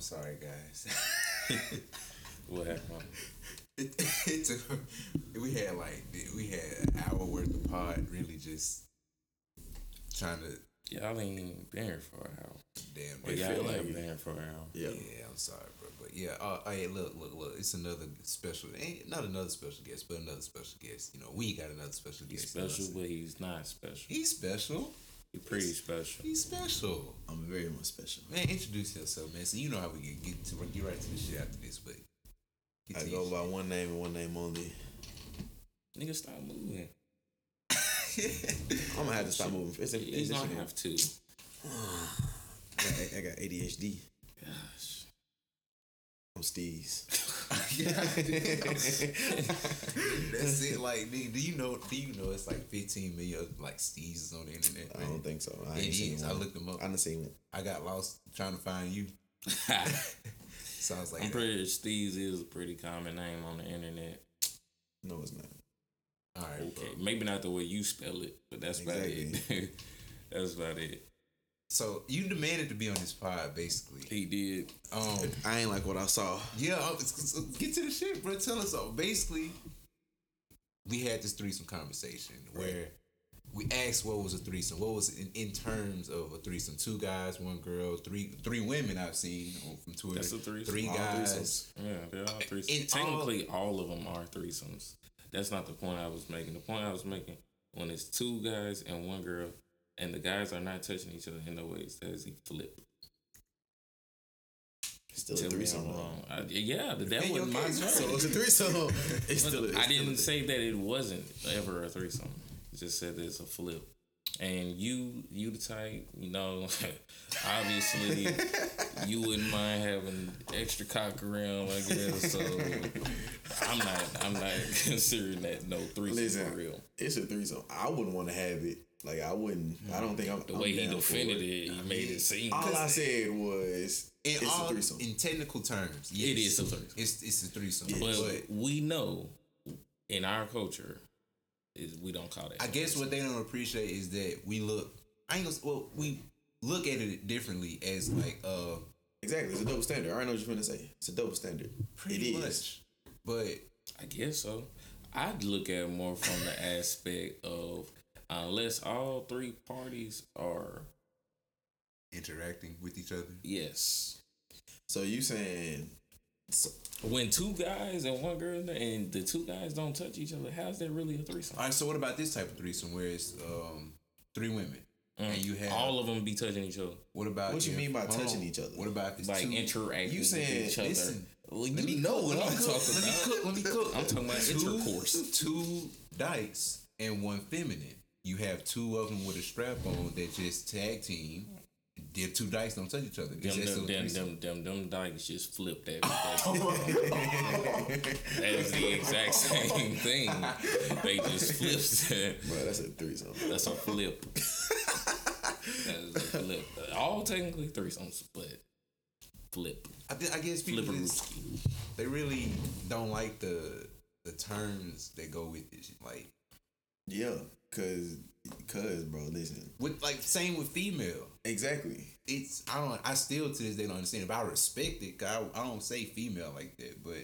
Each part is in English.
I'm sorry, guys. What happened? it, it took, we had like we had an hour worth of pod, really just trying to. Y'all ain't even been here for an hour. Damn, But it y'all feel ain't like been here for an hour. Yeah. Yeah, I'm sorry, bro, but yeah. Uh, hey, look, look, look. It's another special. Ain't not another special guest, but another special guest. You know, we got another special He's guest. special, but he's not special. He's special. He's pretty special. He's special. I'm very much special. Man, introduce yourself, man. So you know how we get get to get right to the shit after this, but get I to go your by one name and one name only. Nigga, stop moving. I'm gonna have to stop moving. It's, You it's, don't have to. I, got, I got ADHD. Gosh. I'm Steez. That's it. Like, do you know? Do you know it's like 15 million like steezes on the internet? I don't think so. I It ain't seen is. one. I looked them up. I done seen one. I got lost trying to find you. So I was like, I'm pretty sure Steve's is a pretty common name on the internet. No, it's not. all right, Okay, bro. maybe not the way you spell it, but that's about it. that's about it. So you demanded to be on this pod, basically. He did. Um, I ain't like what I saw. yeah, it's- it's- get to the shit, bro. Tell us. So basically, we had this threesome conversation where we asked what was a threesome. What was it in, in terms of a threesome? Two guys, one girl, three three women. I've seen on- from Twitter. That's a threesome. Three All guys. threesomes. Yeah, they're all threesomes. In Technically, all, of them are threesomes. That's not the point I was making. The point I was making when it's two guys and one girl, and the guys are not touching each other in no ways, that is a flip. Still a Tell me threesome. I'm wrong. I, yeah, but that wasn't my case. So it's a threesome. It's still. A, it's I didn't a, say that it wasn't ever a threesome. I just said it's a flip. And you, you the type, you know, obviously you wouldn't mind having extra cock around, I guess. So I'm not, I'm not considering that no threesome Listen, for real. it's a threesome. I wouldn't want to have it. Like I wouldn't. I don't think I'm. The way he defended it, he made it seem. All I said was In it's all, a threesome. in technical terms, yes, It is a threesome. It's it's a threesome. But But we know in our culture, is we don't call that. I guess what they don't appreciate is that we look. I ain't gonna. Well, we look at it differently as like uh exactly. It's a double standard. I already know what you're gonna say. It's a double standard. pretty It is. much. But I guess so. I'd look at it more from the aspect of unless all three parties are interacting with each other. yes. So you saying so, When two guys and one girl and the two guys don't touch each other, how's that really a threesome? All right. So what about this type of threesome where it's um three women and you have all of them be touching each other, What about What you mean by touching on. each other? What about if it's like two, interacting you saying, with each other. listen, well, Let you me know cook, what I'm me talking about. Let me cook. Let me cook. I'm talking about Two- intercourse. Two dykes and one feminine. You have two of them with a strap on that just tag team. The two dykes don't touch each other. Is Them, that still them, them, them, them, them dykes just flip that. that, that is the exact same thing. They just flipped that. bro, that's a threesome. That's a flip. that is a flip. All technically threesomes, but flip. I, thi- I guess people just, they really don't like the the terms that go with it. Like Yeah, cause, cause, bro, listen. with like same with female. Exactly. It's I don't I still to this day don't understand it. But I respect it. 'cause I, I don't say female like that, but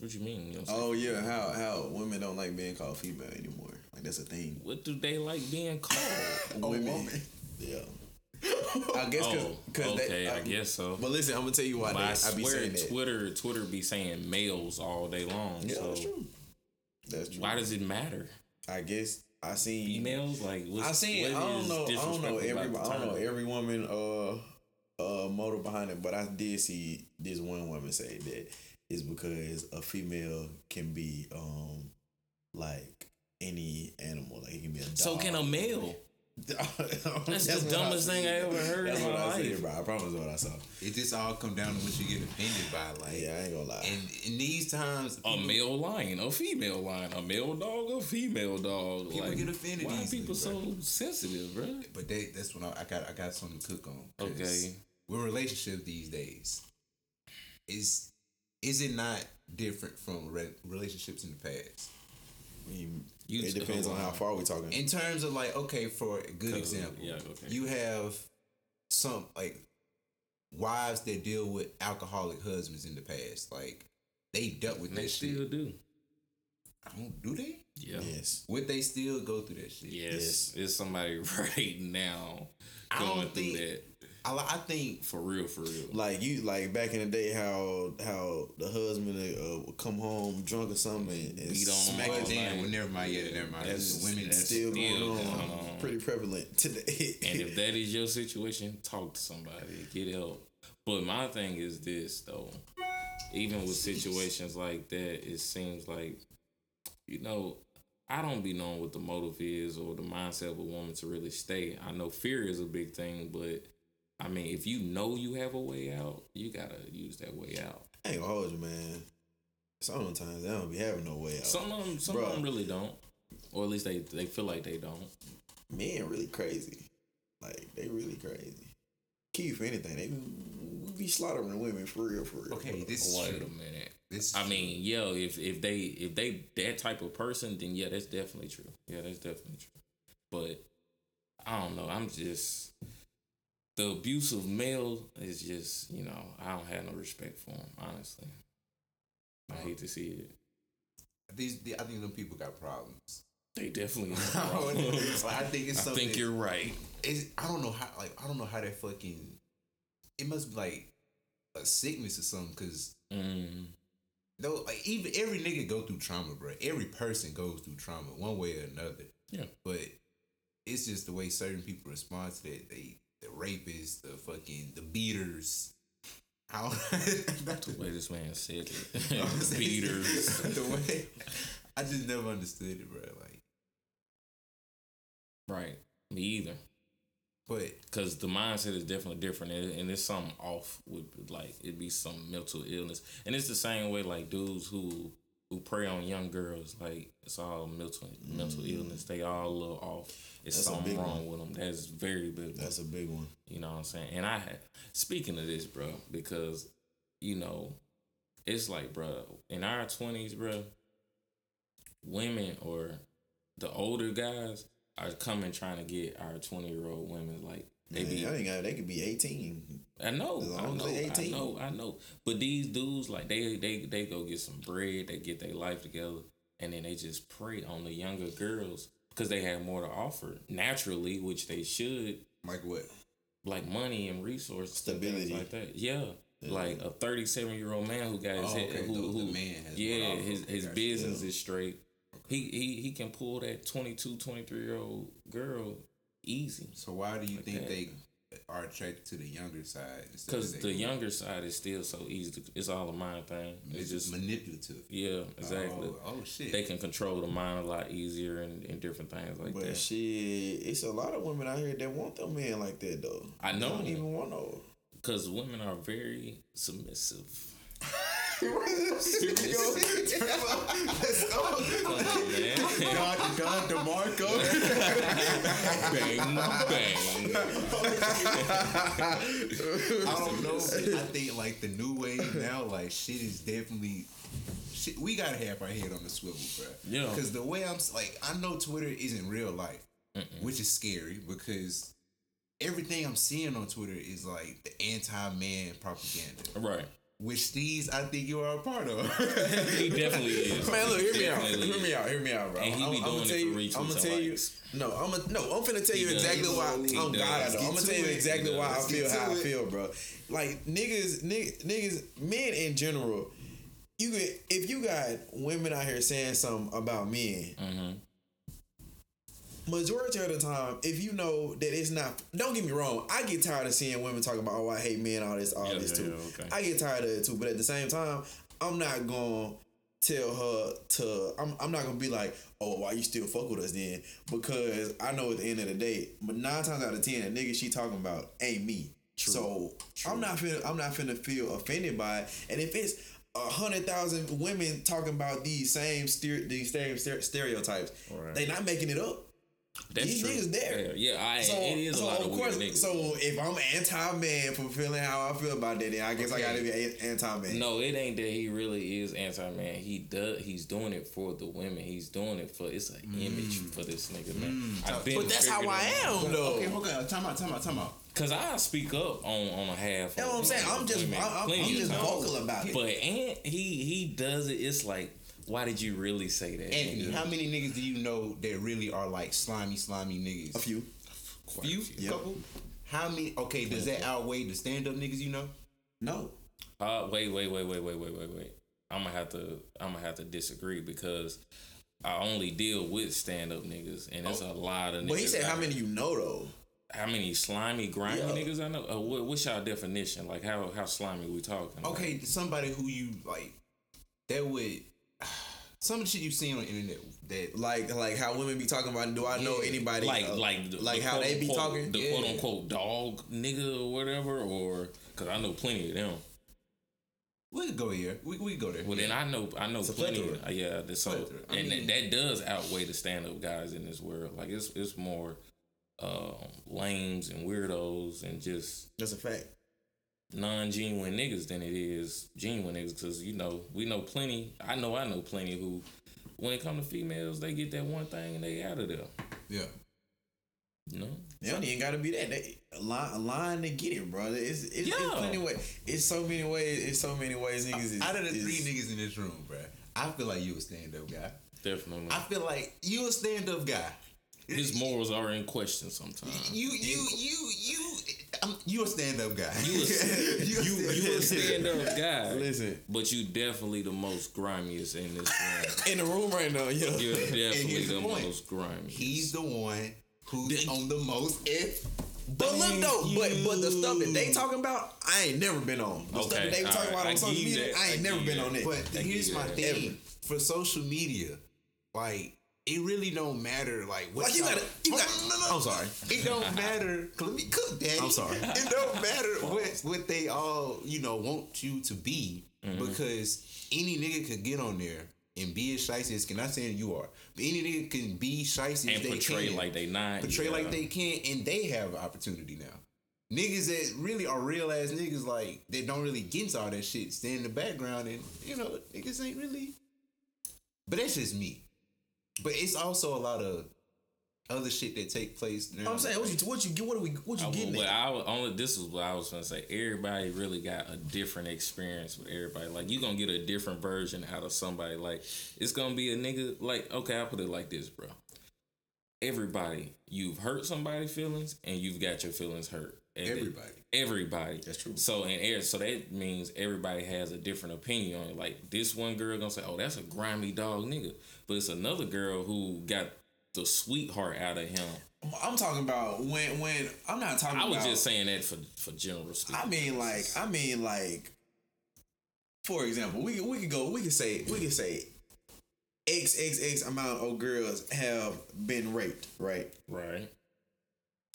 What you mean? You Oh yeah, how how women don't like being called female anymore. Like that's a thing. What do they like being called? a women. woman. Yeah. I guess cause, oh, 'cause they- okay, I um, guess so. But listen, I'm gonna tell you why they, I I, be swear saying that. Twitter, Twitter be saying males all day long. Yeah, so that's true. That's true. why does it matter? I guess I seen Females like what's, I seen. I don't is know. I don't know every. I don't know every woman. Uh, uh, motive behind it, but I did see this one woman say that it's because a female can be um like any animal. Like it can be a dog. So can a male? That's, the dumbest thing I ever heard That's in what my I life. said, bro. I promise what I saw. it just all come down to what you get offended by. Like Yeah, I ain't gonna lie. and in these times, A people- male lion, a female lion, a male dog, a female dog. People like, get offended Why are easily, people bro. so sensitive, bro? But they that's when I, I got I got something to cook on. Okay. With relationships these days, is is it not different from re- relationships in the past? I mean, You it depends on how far we're talking. In terms of like, okay, for a good example, yeah, okay. you have some like wives that deal with alcoholic husbands in the past. Like they dealt with They that still shit. do. I don't do they? Yeah. Yes. Would they still go through that shit? Yes. Yes. It's somebody right now I going don't through think- that. I, I think For real, for real. Like you, like back in the day, how how the husband uh, would come home drunk or something and, and Beat on him smack all Well, his night. damn, well, never mind. Yeah, never mind. That's- That's women. that's- still still on, going on. pretty prevalent today. And if that is your situation, talk to somebody, get help. But my thing is this though, even with situations like that, it seems like, you know, I don't be knowing what the motive is or the mindset of a woman to really stay. I know fear is a big thing, but I mean, if you know you have a way out, you gotta use that way out. I ain't gonna hold you, man. Sometimes they don't be having no way out. Some of them, some Bruh. of them really don't, or at least they they feel like they don't. Men really crazy. Like they really crazy. Keith, anything they we be slaughtering women for real, for real. Okay, bro. this is Wait true. a minute. This I true. mean, yeah, if if they if they that type of person, then yeah, that's definitely true. Yeah, that's definitely true. But I don't know. I'm just the abusive male is just you know I don't have no respect for him. Honestly, I hate to see it. these. I think them people got problems. They definitely. I think it's I think you're right. I don't know how. Like I don't know how that fucking. It must be like a sickness or something. Cause Mm, though, like even every nigga go through trauma, bro. Every person goes through trauma one way or another. yeah, But it's just the way certain people respond to that. They the rapists, the fucking the beaters. I the way this man said it. the Beaters. the way I just never understood it, bro. Like, right. Me either. but Cause the mindset is definitely different, and, and it's something off with like it'd be some mental illness, and it's the same way like dudes who who prey on young girls, like it's all mental mental mm-hmm. illness. They all a little off. It's That's something wrong with them. That's very big. one. That's a big one. You know what I'm saying? And I had speaking of this, bro, because you know, it's like, bro, in our twenties, bro, women or the older guys are coming trying to get our twenty year old women like they Man, be. I ain't got. They could be eighteen. I know, I know, I 18. know, I know. But these dudes, like they they they go get some bread, they get their life together, and then they just prey on the younger girls because they have more to offer naturally, which they should like what? like money and resources, Stability. like that. Yeah. Like a thirty-seven year old man who got his Oh, head, okay, who, the- the who man has yeah, his his business is straight. He he he can pull that 22, 23 year old girl easy So why do you think that. they are attracted to the younger side? because the they- younger side is still so easy. To, it's all a mind thing. Mm-hmm. it's It's just manipulative. yeah, oh, exactly. Oh, oh shit. They can control the mind a lot easier and, and different things like But that. shit, it's a lot of women out here that want them men like that though. I know. They don't even want no. Because women are very submissive. Let's go. Come on, man. God, God, DeMarco. bang bang. I don't know. I think like the new wave now, like shit is definitely. Shit, we gotta have our head on the swivel, bro. Yeah. Because the way I'm like, I know Twitter isn't real life, which is scary because everything I'm seeing on Twitter is like the anti-man propaganda, Right. Which these I think you are a part of. He definitely is. Man, look, hear me out. Definitely Hear me out. Hear me out, bro. And he I'm, be I'm doing gonna it tell you. I'm gonna tell you. No, I'm gonna no. I'm finna tell He you does. exactly why. Oh. God, I know. I'm gonna tell you exactly why I feel how I feel, bro. Like niggas, niggas, niggas, men in general. You get if you got women out here saying something about men. Mm-hmm. Majority of the time, if you know that it's not, don't get me wrong. I get tired of seeing women talking about, oh, I hate men, all this, all Yeah, this yeah, too. yeah, okay. I get tired of it too. But at the same time, I'm not gonna tell her to. I'm, I'm not gonna be like, oh, why you still fuck with us then? Because I know at the end of the day, but nine times out of ten, the nigga she talking about ain't me. So I'm not finna, I'm not finna feel offended by it. And if it's a hundred thousand women talking about these same stere- these same stereotypes, Right. they not making it up. That's These true. niggas there. Yeah, yeah I, So, it is so a lot of of course, weird niggas. so if I'm anti-man for feeling how I feel about that, then I guess I gotta be anti-man. no, it ain't that he really is anti man. He does. He's doing it for the women. He's doing it for. It's an mm. image for this nigga, man. Mm. I've but that's how I it out. am, though. okay, hold on. Time out. Time out. Time out. Cause I speak up on on a half. That's of what I'm saying. I'm just I'm, I'm, I'm just vocal about it. But and he he does it. It's like, why did you really say that? Anthony, nigga? how many niggas do you know that really are like slimy, slimy niggas? A few. A few, Yep. couple. How many? Okay, does that outweigh the stand up niggas you know? No. Uh, wait, wait, wait, wait, wait, wait, wait, wait. I'm gonna have to, I'm gonna have to disagree because I only deal with stand up niggas, and there's a lot of. niggas But he said how many you know though. How many slimy, grimy Yeah. niggas I know? Uh, what, what's y'all definition? Like how how slimy we talking? Like, Okay, somebody who you like that would some of the shit you've seen on the internet that Like like how women be talking about. Do I know anybody like uh, like the- like the how they be talking? the Yeah. quote unquote dog nigga or whatever, or because I know plenty of them. we could go here. We we could go there. Well, then I know I know a plenty. Of, yeah, that's so. I and mean- that, that does outweigh the stand up guys in this world. Like it's it's more um, lames and weirdos and just That's a fact. Non genuine niggas than it is genuine niggas. Because you know we know plenty. I know I know plenty who, when it comes to females, they get that one thing and they out of there. yeah. You know. They don't even gotta be that. They a line, a line to get it, brother. It's it's, it's Yeah. plenty ways. It's so many ways. It's so many ways. Niggas is, Out of the is- three niggas in this room, bruh, I feel like you a stand up guy. Definitely. I feel like you a stand up guy. His morals are in question sometimes. You you you you I'm, you a stand up guy. You a, you, you a stand up guy. Listen But you definitely the most grimiest in this room. in the room right now, yo. You're definitely the the, most grimy. He's the one who's on the most if. But look though, Thank but but the stuff that they talking about, I ain't never been on. The stuff Okay, that they talking alright, about I on social media, that, I ain't I never been you on it. But I here's my that. thing Ever. for social media, like it really don't matter. Like what Like you gotta, you Hold got. on, no, no, no. I'm sorry. It don't matter. Let me cook, Daddy. I'm sorry. It don't matter what what they all you know want you to be Mm-hmm. because any nigga could get on there and be as shiesty as. Can. Not saying you are, but any nigga can be shiesty as and they portray can. like they not. portray yeah. like they can, and they have an opportunity now. Niggas that really are real ass niggas, like they don't really get into all that shit, stay in the background, and you know niggas ain't really. But that's just me. But it's also a lot of other shit that take place. Now. I'm saying, what you what you get? What are we? What you I, getting? well, at? I only this is what I was gonna say. Everybody really got a different experience with everybody. Like you gonna get a different version out of somebody. Like it's gonna be a nigga. Like okay, I'll put it like this, bro. Everybody, you've hurt somebody's feelings, and you've got your feelings hurt. And then- Everybody. everybody. That's true. So and air, so that means everybody has a different opinion on it. Like this one girl gonna say, "Oh, that's a grimy dog nigga," but it's another girl who got the sweetheart out of him. I'm talking about when when I'm not talking. About I was about, just saying that for for general speaking. I mean, like, I mean, like, for example, we we could go, we could say, we could say, X X X amount of girls have been raped, right? right.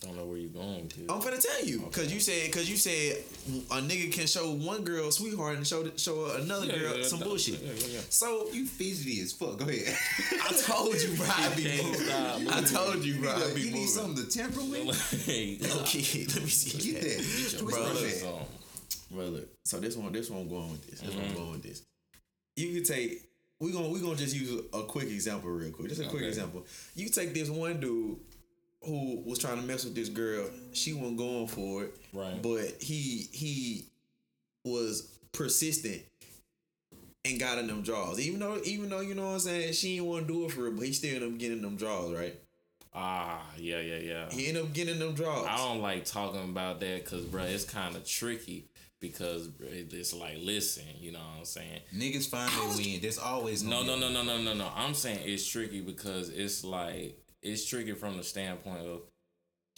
I don't know where you're going with this. I'm finna tell you, cause you said, cause you said a nigga can show one girl sweetheart and show show another Yeah, girl yeah, some bullshit. yeah, yeah, yeah. So You fidgety as fuck. Go ahead. I told you, bro. I be moving. I told you, bro. I you need moving. something to temper with. Hey, Okay, let me see. Get that. Get your your Bro, brothers that. Bro, look. So this one, this one I'm going with this. This one I'm Mhm. going with this. You could take. We gonna we gonna just use a, a quick example, real quick. Just a quick Okay. example. You take this one dude who was trying to mess with this girl. She wasn't going for it, Right. but he he was persistent and got in them draws. Even though even though you know what I'm saying, she didn't want to do it for it, but he still ended up getting them draws, right? Ah, yeah, yeah, yeah. He ended up getting them draws. I don't like talking about that because, bro, it's kind of tricky because bruh, it's like, listen, you know what I'm saying? Niggas find their win. There's always No, gonna no, no, no, no, no, no. I'm saying it's tricky because it's like it's triggered from the standpoint of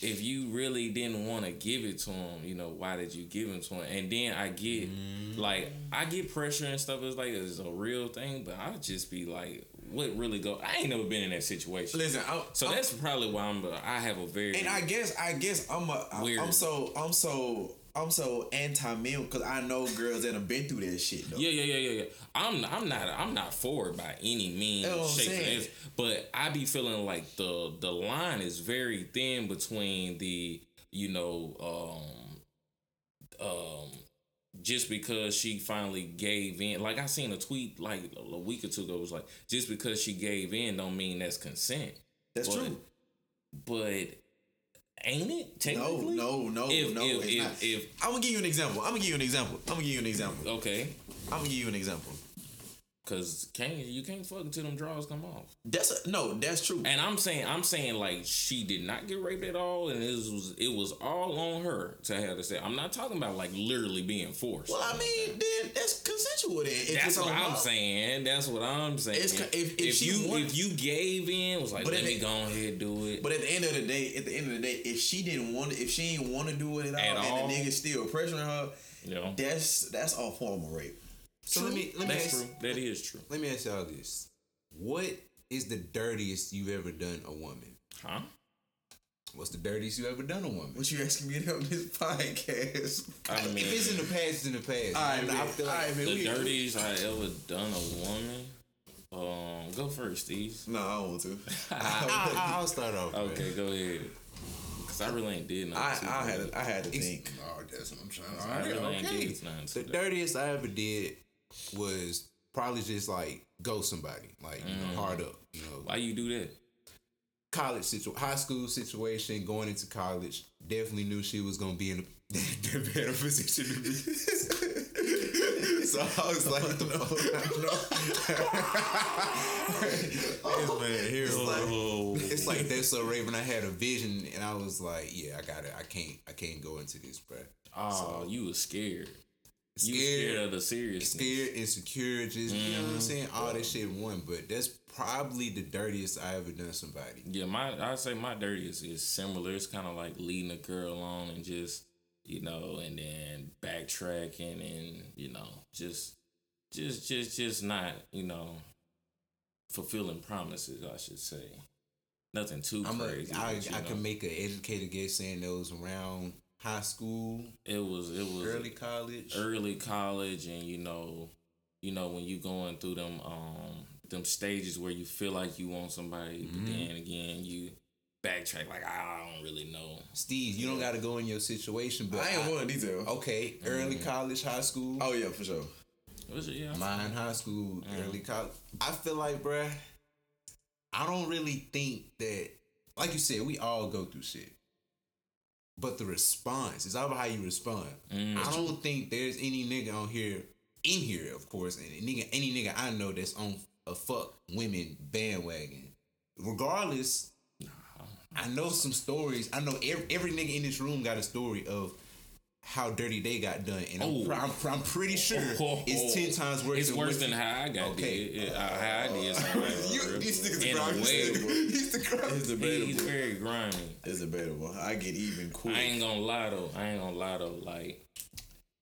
if you really didn't want to give it to him, you know, why did you give it to him? And then I get mm. like I get pressure and stuff. It's like it's a real thing, but I just be like, what really go? I ain't never been in that situation. Listen, I, so I'm- that's probably why I'm. I have a very And I guess I guess I'm a Weird. I'm so I'm so I'm so anti male because I know girls that have been through that shit though. Yeah, yeah, yeah, yeah, yeah. I'm I'm not I'm not for it by any means, That's what I'm shape, or saying. form, but I be feeling like the the line is very thin between the you know um um just because she finally gave in. Like I seen a tweet like a week or two ago was like just because she gave in don't mean that's consent. That's But- true. But Ain't it? No, Technically? no, no, If- no. if- it's if- not. if- I'm gonna give you an example. I'm gonna give you an example. I'm gonna give you an example. Okay. I'm gonna give you an example. Cause can't you can't fuck until them draws come off. That's a, no, that's true. And I'm saying I'm saying like she did not get raped at all, and it was it was all on her to have to say. I'm not talking about like literally being forced. Well, I mean, then that's consensual. Then if That's what I'm her. saying. That's what I'm saying. It's if- if she you want- if you gave in, was like let if me go ahead and do it. But at the end of the day, at the end of the day, if she didn't want if she didn't want to do it at all, At and the nigga still pressuring her, know, that's that's a form of rape. So let me let me that's ask, true. That is true. let me ask y'all this: What is the dirtiest you've ever done a woman? Huh? What's the dirtiest you ever done a woman? What you asking me to on this podcast? I mean, if it's in the past, it's in the past. All right, I man. feel All like right, man. the we- dirtiest I ever done a woman. Um, go first, Steve. No, I don't want to. I, will start off. man. Okay, go ahead. Cause I really ain't did nothing. I, I had to, I had to think. Oh, that's what I'm trying to. I All right, really ain't did nothing. The dirtiest I ever did was probably just like go somebody, like you know, mm. hard up. You know, Why you do that? college situation, high school situation, going into college. Definitely knew she was gonna be in a better position to be. so I was like, no, no. man, here. Oh, It's like that's so Raven. I had a vision, and I was like, "Yeah, I got it. I can't. I can't go into this, bro." oh, you was scared. Scared, scared of the seriousness. scared, insecure, just you know what I'm Mm-hmm. saying. All that shit one, but that's probably the dirtiest I ever done somebody. Yeah, my I say my dirtiest is similar. It's kind of like leading a girl on and just you know, and then backtracking and you know, just just just just not you know fulfilling promises. I should say nothing too I'm crazy. I, I can make an educated guess saying was around high school, it was it was early college. early college and you know you know when you going through them um them stages where you feel like you want somebody but Mm-hmm. then again you backtrack like I don't really know Steve, you don't got to go in your situation, but I ain't going to detail. Okay, early college, high school. Oh yeah, for sure. Was it, yeah Mine, high school, Mm. early college. I feel like, bruh, I don't really think that, like you said, we all go through shit. But the response is all about how you respond. Mm. I don't think there's any nigga on here, in here, of course, and nigga, any nigga I know that's on a fuck women bandwagon. Regardless, I know some stories. I know every, every nigga in this room got a story of how dirty they got done, and I'm, Oh. I'm, pr- I'm pretty sure it's ten times worse. it's than worse than how I got Okay. did uh, how I did You, these niggas in grimy. He's the grimy. It's he's very grimy It's debatable. I get even quick. I ain't gonna lie though. I ain't gonna lie though. Like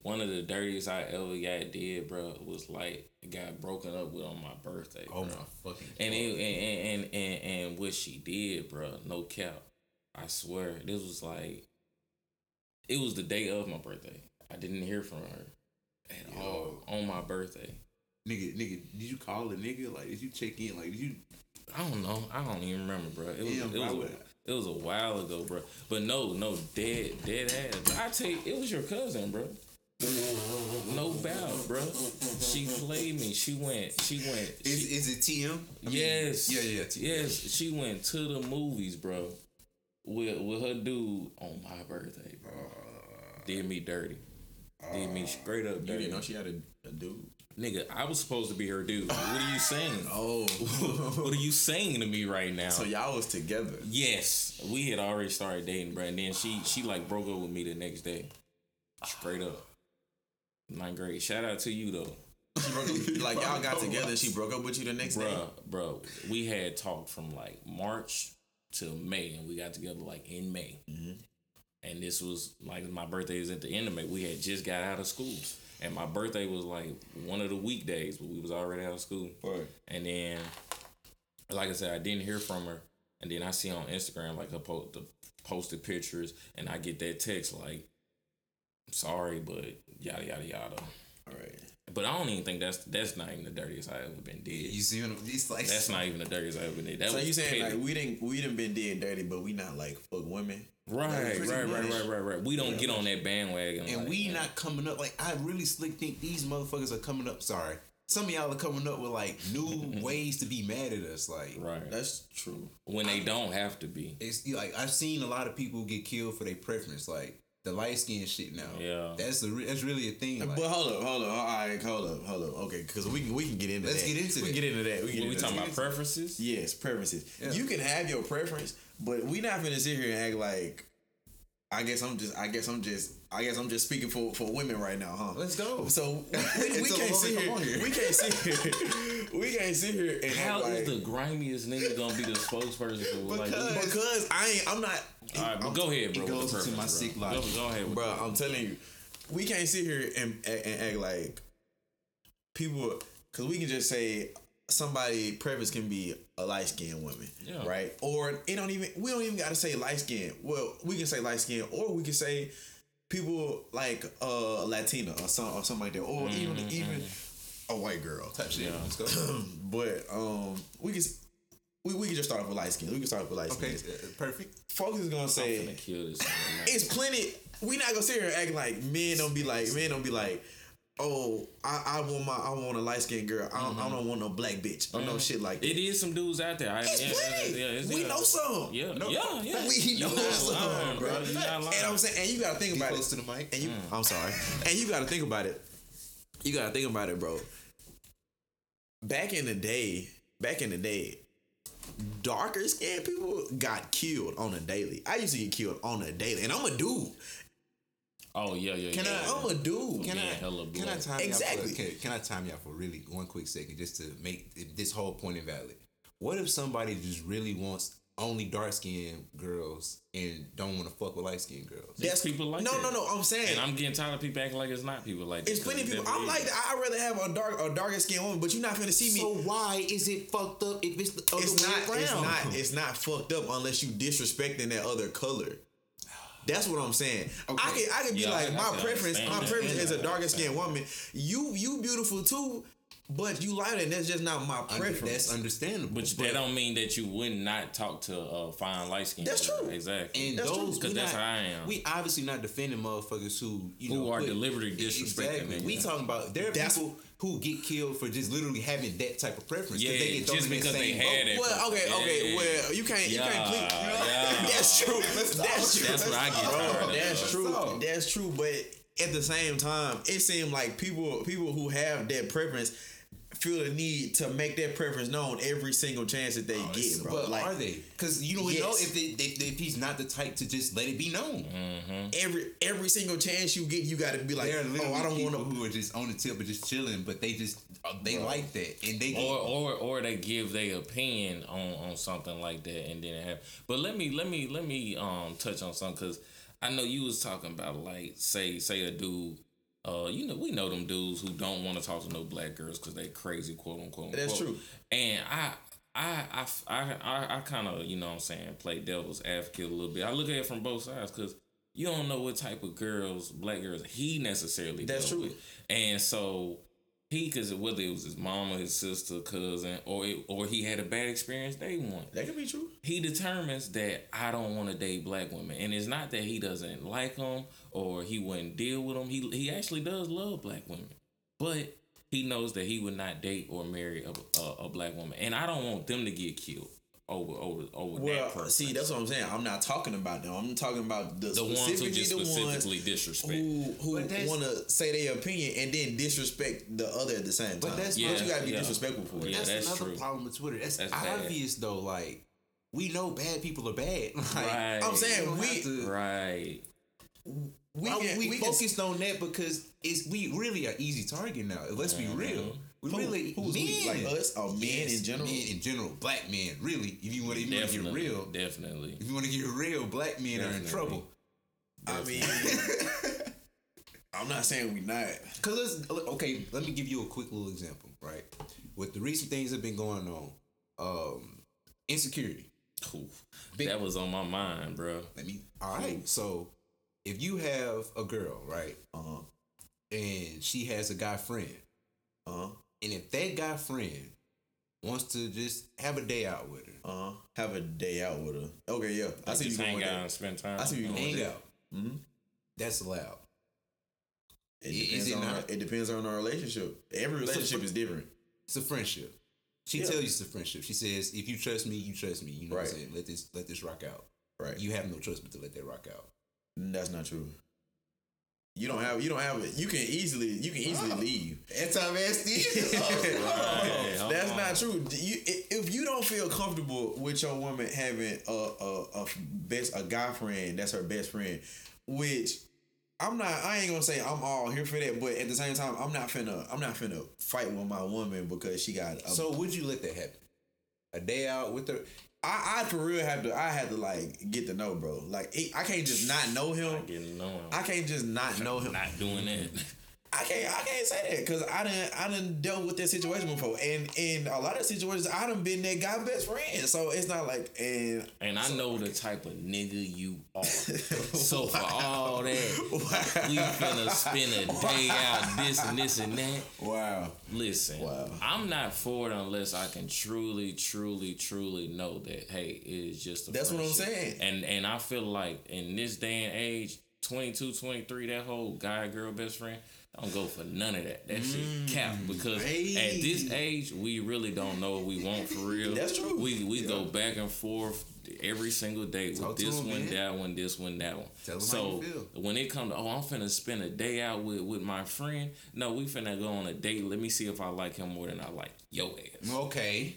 one of the dirtiest I ever got did, bro, was like got broken up with on my birthday. Oh bro. my fucking. And it, and, and and and what she did, bro, no cap. I swear, this was like it was the day of my birthday. I didn't hear from her at all on my birthday. nigga, nigga, did you call a nigga? Like, did you check in? Like, did you? I don't know. I don't even remember, bro. It was Damn, it was a, it was a while ago, bro. But no, no, dead dead ass. I tell you, it was your cousin, bro. No doubt, bro. She played me. She went. She went. Is she- is it TM? I mean, yes. yeah, yeah, TM. Yes. She went to the movies, bro. With with her dude on my birthday, bro. Uh, Did me dirty. Did me uh, straight up You didn't know she had a, a dude. Nigga, I was supposed to be her dude. What are you saying? Oh, what are you saying to me right now? so y'all was together. Yes, we had already started dating, bro. And then she she like broke up with me the next day, straight up. Ninth grade. Shout out to you though, like y'all got together. and She broke up with you the next day. bro. Bro, we had talked from like March to May, and we got together like in May. Mm-hmm. And this was like my birthday is at the end of May. We had just got out of school, and my birthday was like one of the weekdays, but we was already out of school. Right. And then, like I said, I didn't hear from her. And then I see on Instagram like her po- the posted pictures, and I get that text like, "Sorry, but yada yada yada." All right. But I don't even think that's that's not even the dirtiest I ever been did. You see, what I'm- like That's not even the dirtiest I ever did. That So you saying petty. like we didn't we didn't been dead dirty, but we not like fuck women. right, Like, right, right, right, right, right. We don't get on that bandwagon, and like, we man. not coming up. Like, I really slick think these motherfuckers are coming up. Sorry, some of y'all are coming up with like new ways to be mad at us. Like, Right. That's true. when they don't have to be. it's like I've seen a lot of people get killed for their preference, like the light skin shit. Now, Yeah. that's the re- that's really a thing. Like, But hold up, hold up, all right, hold up, hold up. Okay, because we can we can get into that. Let's that. get into we that. can get into that. We get we talking that. about preferences? Yes, preferences. Yeah. You can have your preference, but we not gonna sit here and act like. I guess I'm just. I guess I'm just. I guess I'm just speaking for for women right now, huh? let's go. So we, we, we can't woman, sit on here, here. We can't sit here. We can't sit here and How act is the grimiest nigga gonna be the spokesperson for like Because- this? because I ain't. I'm not. All right, but I'm- go ahead, bro. it with goes the into my preference, sick bro. logic. Go, go ahead, with bro. I'm telling you, we can't sit here and and act like people because we can just say somebody preference can be a light skinned woman, Yeah. right? Or it don't even we don't even got to say light skin. Well, we can say light skin, or we can say people like uh Latina or some or something like that, or even even a white girl. Type shit. Yeah. Let's go. But um, we can. We, we can just start off with light skin. We can start off with light okay, skin. uh, perfect. Folks is gonna say this. it's plenty. We not gonna sit here and act like men don't be like men don't be like, oh, I, I want my I want a light skinned girl. I don't, I mm-hmm. don't want no black bitch or no mm-hmm. shit like that. It is some dudes out there. I, It's yeah, plenty. yeah, it's- we yeah. know some. Yeah, No, yeah, yeah. We know some, lying, bro. Lying. And I'm saying, and you gotta think Be about close it. to the mic. And you, mm. I'm sorry. And you gotta think about it. You gotta think about it, bro. Back in the day, back in the day, darker skinned people got killed on a daily. I used to get killed on a daily, and I'm a dude. Oh yeah, yeah. Can yeah. I- I'm a dude. Can I hella can I time Exactly. Y'all for, can, can I time you out for really one quick second just to make this whole point invalid? What if somebody just really wants only dark skinned girls and don't want to fuck with light skinned girls? That's people like no, that. no, no. I'm saying And I'm getting tired of people acting like it's not people like that. It's plenty of 'cause people. I'm like. I'd rather have a dark, a darker skinned woman, but you're not gonna see me. So why is it fucked up if it's the other it's way not, around? it's not, it's not fucked up unless you disrespecting that other color. That's what I'm saying. I Okay. can, I can be Yeah, like, I- I my can preference, understand my preference is a darker I skinned woman. You, you beautiful too, but you lighter, and that's just not my Under- preference. That's understandable. But that don't mean that you would not talk to a fine light skin. That's true. Exactly. and That's true, those 'cause we that's not- how I am. We obviously not defending motherfuckers who you Who know are put- deliberately disrespecting Exactly. niggas. We talking about there are That's- people who get killed for just literally having that type of preference. 'cause Yeah, they get thrown just because they same had boat. it. well, okay, Yeah, okay. Well, you can't, you can't. Yeah, Please, yeah. That's true. That's true. That's what I get Bro, that's true. talk. That's true. But at the same time, it seems like people people who have that preference feel the need to make that preference known every single chance that they get, bro. But like are they? Because you don't Yes. know if, they, if, if he's not the type to just let it be known. every every single chance you get, you got to be like, there are literally oh, I don't want to. who are just on the tip of just chilling, but they just uh, they like that and they or or or they give their opinion on on something like that and then it happen. But let me let me let me um touch on something because I know you was talking about like say say a dude. Uh, you know, we know them dudes who don't want to talk to no black girls because they crazy, quote unquote. That's unquote. true. And I, I, I, I, I, I kind of, you know, what I'm saying, play devil's advocate a little bit. I look at it from both sides because you don't know what type of girls, black girls, he necessarily. That's true. with. And so he, because whether it was his mama, his sister, cousin, or it, or he had a bad experience day one, That could be true. he determines that I don't want to date black women, and it's not that he doesn't like them or he wouldn't deal with them. He he actually does love black women, but he knows that he would not date or marry a, a, a black woman, and I don't want them to get killed over over over that Well, person. see, that's what I'm saying. I'm not talking about them. I'm talking about the, the ones who specifically just the ones specifically disrespect. who who want to say their opinion and then disrespect the other at the same time. But that's But not- you gotta be yeah. disrespectful for. Yeah, that's, that's another true. problem with Twitter. That's, That's bad. obvious though. Like we know bad people are bad. Like, Right. I'm saying we don't we- have to- right. We Why can, we, we can- focused on that because it's we really are easy target now. Let's be real. We Who- really who's we? men. Like us or men Yes, in general? Men in general, black men. Really, if you want to get real, definitely. if you want to get real, black men are in Definitely. trouble. I mean, I'm not saying we not. Cause let's okay. Let me give you a quick little example. Right, with the recent things that have been going on, um, insecurity. Oof. Big- that was on my mind, bro. Let me. All right. So, if you have a girl, right, Uh and she has a guy friend, Uh and if that guy friend wants to just have a day out with her, Uh. Have a day out with her. Okay, yeah. I see you Just going hang with out and spend time. I see you going hang with out, Mhm. that's allowed. It depends it on not? it depends on our relationship. Every relationship is different. It's a friendship. She Yeah. tells you it's a friendship. She says, "If you trust me, you trust me." You know what I'm saying? Let this let this rock out. Right. You have no choice but to let that rock out. That's not true. You don't have you don't have it. You can easily you can easily Oh. leave. Anti-nasty. Right, oh, That's on. not true. You, if you don't feel comfortable with your woman having a, a a best a guy friend that's her best friend, which I'm not. I ain't gonna say I'm all here for that, but at the same time, I'm not finna. I'm not finna fight with my woman because she got. A, so would you let that happen? A day out with her. I, I for real have to. I had to like get to know, bro. Like I can't just not know him. Getting know him. I can't just not know him. Not doing that. I can't I can't say that because I didn't I didn't dealt with that situation before, and in a lot of situations I done been that guy best friend, so it's not like and And I know the type of nigga you are. So for all that, we finna spend a day out this and this and that. wow Listen, Wow. I'm not for it unless I can truly, truly, truly know that hey, it is just a That's what I'm saying. And and I feel like in this day and age, 22, 23, that whole guy girl best friend, I don't go for none of that. That shit mm, cap because hey. at this age we really don't know what we want for real. That's true. We we go back and forth every single day with Talk to this him, one, man. that one, this one, that one. Tell so you feel. when it come to oh I'm finna spend a day out with with my friend, no, we finna go on a date. Let me see if I like him more than I like your ass. Okay.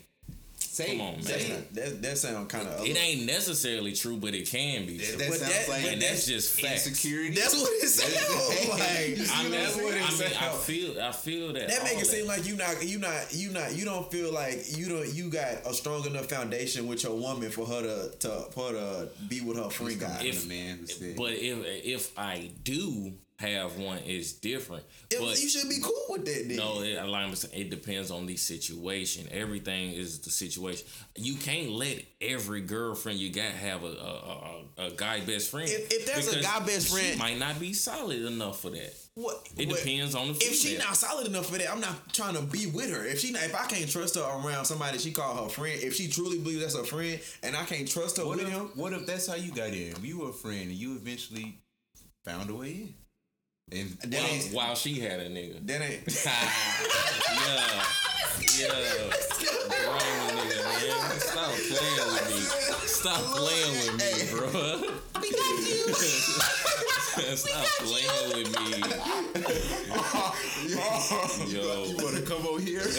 Say Come on, man. that's Say not, that that sound kind of It ain't necessarily true, but it can be true. That But sounds that- like and that's just facts. insecurity. that's what it sounds like. I mean, that's what it I, mean I feel I feel that That make all it seem like you not you not you not you don't feel like you don't you got a strong enough foundation with your woman for her to to for her to be with her friend guy. If- if man, but if if I do have one, is different. If- but you should be cool with that. Then. No, it, like I'm saying, it depends on the situation. Everything is the situation. You can't let every girlfriend you got have a a, a, a guy best friend. If- if there's a guy best she friend- might not be solid enough for that. What It what- depends on the If she female. not solid enough for that, I'm not trying to be with her. If she not, if I can't trust her around somebody she call her friend, if she truly believes that's her friend, and I can't trust her what with if, him, what if that's how you got in? You were a friend and you eventually found a way in. And That While, ain't- while she had a nigga. that ain't. yeah. Yeah. Wrong nigga, man. Stop playing with me. Stop playing with me, bro. Stop playing with me. Yo. you want to come over here? okay.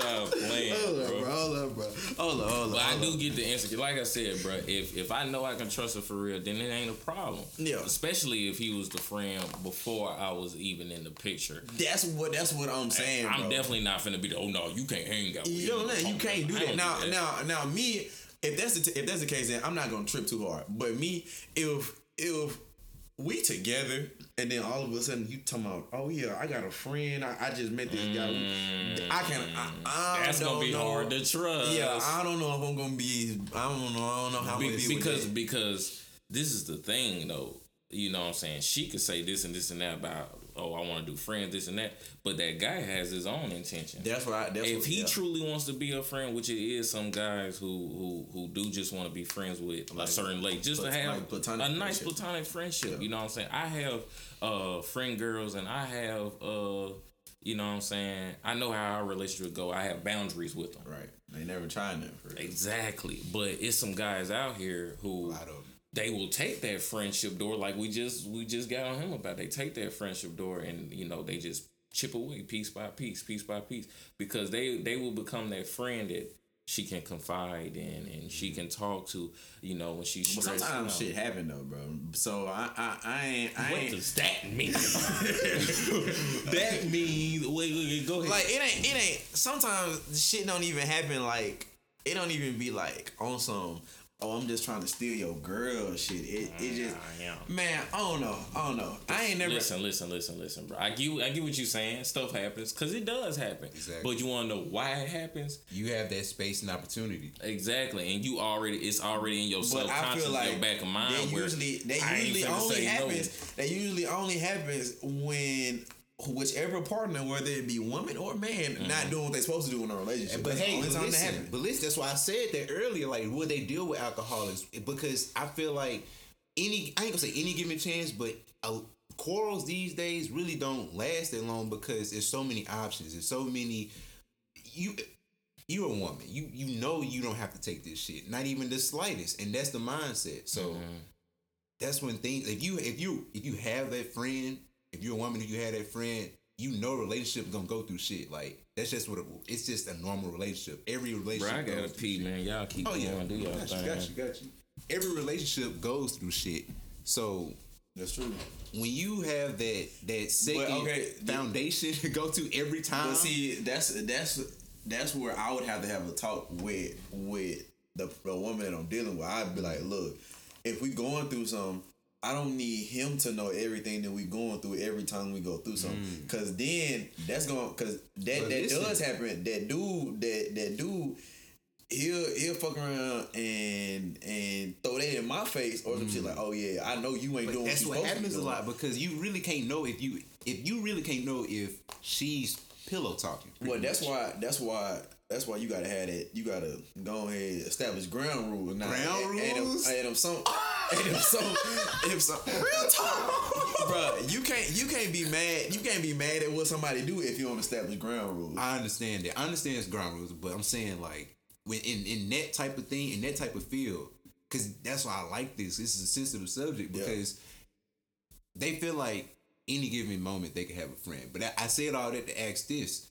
Stop playing, Hold up, bro. bro. Hold up, bro. Hold up, hold up. But I do up. get the answer. Like I said, bro, if if I know I can trust her for real, then it ain't a problem. Yeah. Especially if he was the friend before I was even in the picture. That's what. That's what I'm saying. I'm bro. definitely not finna be the. Oh no, you can't hang out. With You know I'm? You can't do that. Now, do that. now, now, me. If that's the t- if that's the case, then I'm not gonna trip too hard. But me, if if we together and then all of a sudden you talking about, oh yeah, I got a friend. I, I just met this guy. Mm. I can. I, I That's gonna be know. hard to trust. Yeah, I don't know if I'm gonna be. I don't know. I don't know how Be- because because this is the thing though. You know what I'm saying? She could say this and this and that about oh I want to do friends this and that, but that guy has his own intention. That's why. That's if what, he yeah. truly wants to be a friend, which it is some guys who who who do just want to be friends with a certain lady, just to have like platonic a nice friendship. platonic friendship. You know what I'm saying? I have uh friend girls and I have uh you know what I'm saying. I know how our relationship go. I have boundaries with them. right, they never trying that for. Exactly, but it's some guys out here who lot of 'em. They will take that friendship door like we just we just got on him about. They take that friendship door and you know they just chip away piece by piece, piece by piece, because they they will become that friend that she can confide in and she can talk to. You know when she's stressed. sometimes out. shit happen though, bro. So I I, I ain't I What ain't does that mean? that means wait, wait, wait, go ahead. like it ain't it ain't sometimes shit don't even happen like it don't even be like on some oh I'm just trying to steal your girl shit. It it mm, just Yeah, man, I don't know. I don't know. I ain't never Listen, listen, listen, listen, bro. I get, I get what you're saying. Stuff happens because it does happen. Exactly. But you want to know why it happens? You have that space and opportunity. Exactly, and you already, it's already in your but I subconscious, feel like your back of mind. that where usually that usually only say no. happens that usually only happens when whichever partner, whether it be woman or man, Mm-hmm. not doing what they're supposed to do in a relationship. But That's hey, but listen, but listen, that's why I said that earlier. Like, would they deal with alcoholics? Because I feel like any I ain't gonna say any given chance, but uh, quarrels these days really don't last that long because there's so many options. There's so many. You you're a woman. You you know you don't have to take this shit, not even the slightest, and that's the mindset. So Mm-hmm. that's when things. If you if you if you have that friend, if you're a woman and you have that friend, you know relationship gonna go through shit. Like that's just what it, it's just a normal relationship. Every relationship. Bro, relationship. I gotta goes through pee, shit. man. Y'all keep Oh going. yeah, Do y'all got you, got you, got you. Every relationship goes through shit. So That's true. when you have that that second okay, the- foundation to go to every time, But see, that's that's that's where I would have to have a talk with with the, the woman that I'm dealing with. I'd be like, look, if we going through some, I don't need him to know everything that we going through every time we go through something. Mm. Cause then that's going cause that But that listen. does happen. That dude, that that dude. He'll he'll fuck around and and throw that in my face or some shit mm. like, oh yeah, I know you ain't But doing. that's what to happens a lot because you really can't know if you if you really can't know if she's pillow talking. Well, that's why. That's why. That's why you gotta have that. You gotta go ahead establish ground rules. Now, Ground and, and rules? if, and some, and if some, if some, real talk, bro. You can't. You can't be mad. You can't be mad at what somebody do if you don't establish ground rules. I understand that. I understand it's ground rules, but I'm saying like when in in that type of thing in that type of field, because that's why I like this. This is a sensitive subject Yeah. because they feel like any given moment they could have a friend. But I, I said all that to ask this.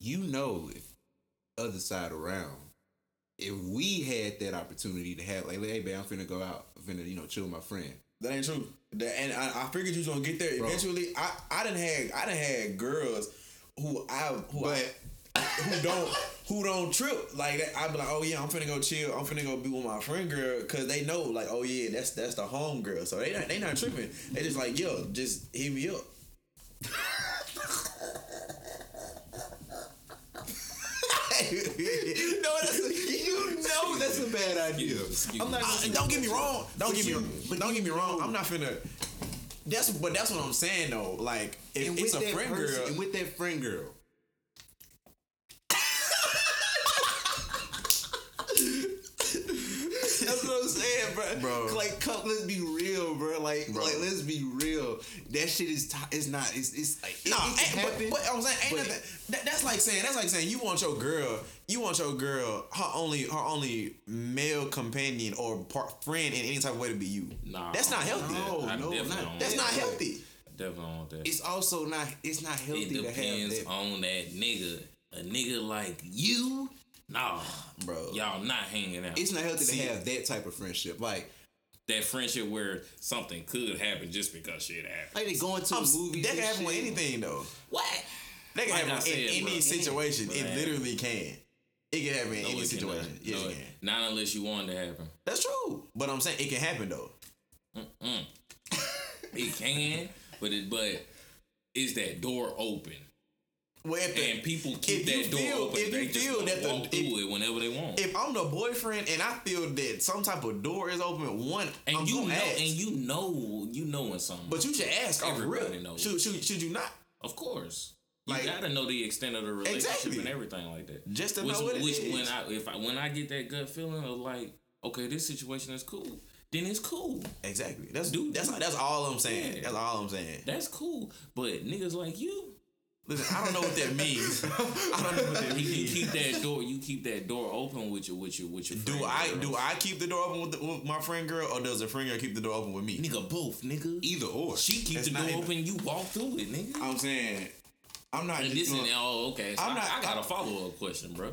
You know, if other side around, if we had that opportunity to have like, hey, babe, I'm finna go out, I'm finna you know chill with my friend. That ain't true. That, and I, I figured you was gonna get there Bro. eventually. I I didn't have I didn't had girls who I who I, who don't who don't trip like that. I be like, oh yeah, I'm finna go chill. I'm finna go be with my friend girl because they know like, oh yeah, that's that's the home girl. So they not they not tripping. They just like, yo, just hit me up. you know that's know that's a bad idea. I'm not. me. Uh, don't get me wrong. Don't get me. you- but don't get me wrong. I'm not finna. That's but that's what I'm saying though. Like if it's a friend person, girl, and with that friend girl. That's what bro. Bro. Like, come, let's be real, bro. Like, Bro. like, let's be real. That shit is. T- it's not. It's. It's like. It, No, it can ain't, but, but I'm saying ain't but- nothing. That, that's like saying that's like saying you want your girl, you want your girl, her only her only male companion or part, friend in any type of way to be you. Nah, that's not healthy. No, I no, not- don't That's not healthy. Definitely don't want that. It's also not. It's not healthy it to have depends that. on that nigga. A nigga like you, nah, Bro. Y'all not hanging out. It's not healthy See- to have that type of friendship. Like, that friendship where something could happen just because shit happened. like they going to I'm, a movie. that can happen with anything though. What? That can Like happen I in any bro. situation. It Man. literally can. It can happen in No, any situation. cannot. Yes, No, it it- can. Not unless you want it to happen. That's true. But I'm saying it can happen though. It can, but it but is that door open? Well, if the- And people keep that door feel- open. if they you just feel that the- walk if- it whenever they want. if I'm the boyfriend and I feel that some type of door is open, one, and I'm you know, ask. and you know, you know when something. but you should ask Everybody real. knows. Should, should should you not? Of course. You Like- gotta know the extent of the relationship Exactly. and everything like that. Just to which, know what it which is. when I if I when I get that gut feeling of like, okay, this situation is cool, then it's cool. Exactly. That's Dude, that's that's all I'm saying. Yeah. That's all I'm saying. That's cool. But niggas like you, Listen, I don't know what that means. I don't know what that you, you keep that door you keep that door open with your with your with your Do I girls. do I keep the door open with, the, with my friend girl, or does the friend girl keep the door open with me? Nigga both, nigga. Either or. She keep That's the door even- open, you walk through it, nigga. I'm saying, I'm not And just this and oh, okay. So I'm I, not- I got a I'm- follow up question, bro.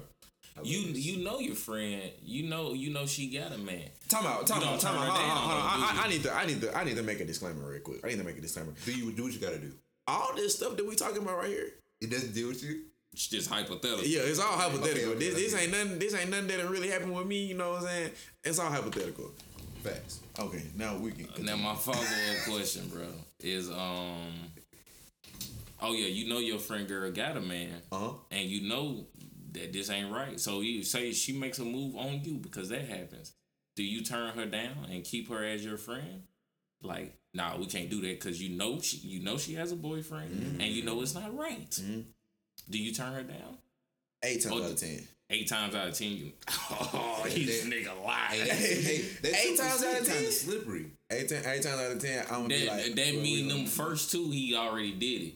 You you know your friend. You know you know she got a man. Time out, time You out, don't time out. turn her Hold on, hold on. I, I, I need to, I need to, I need to make a disclaimer real quick. I need to make a disclaimer. do you do what you gotta do? All this stuff that we talking about right here, It doesn't deal with you. It's just hypothetical. yeah, it's all hypothetical. okay, this, this ain't nothing. This ain't nothing that really happened with me. You know what I'm saying? It's all hypothetical. Facts. Okay, now we can. Now my follow up question, bro, is um. Oh yeah, you know your friend girl got a man, Uh huh. and you know that this ain't right. So you say she makes a move on you because that happens. Do you turn her down and keep her as your friend? Like, nah, we can't do that because you know she, you know she has a boyfriend, mm-hmm. and you know it's not right. Mm-hmm. Do you turn her down? Eight times Oh, out of ten. eight times out of ten, you oh, he's that- nigga lying. Hey, that's- hey, Eight times out of 10? slippery. Eight, ten, eight times out of ten, I'm gonna be like, that mean them first two, he already did it.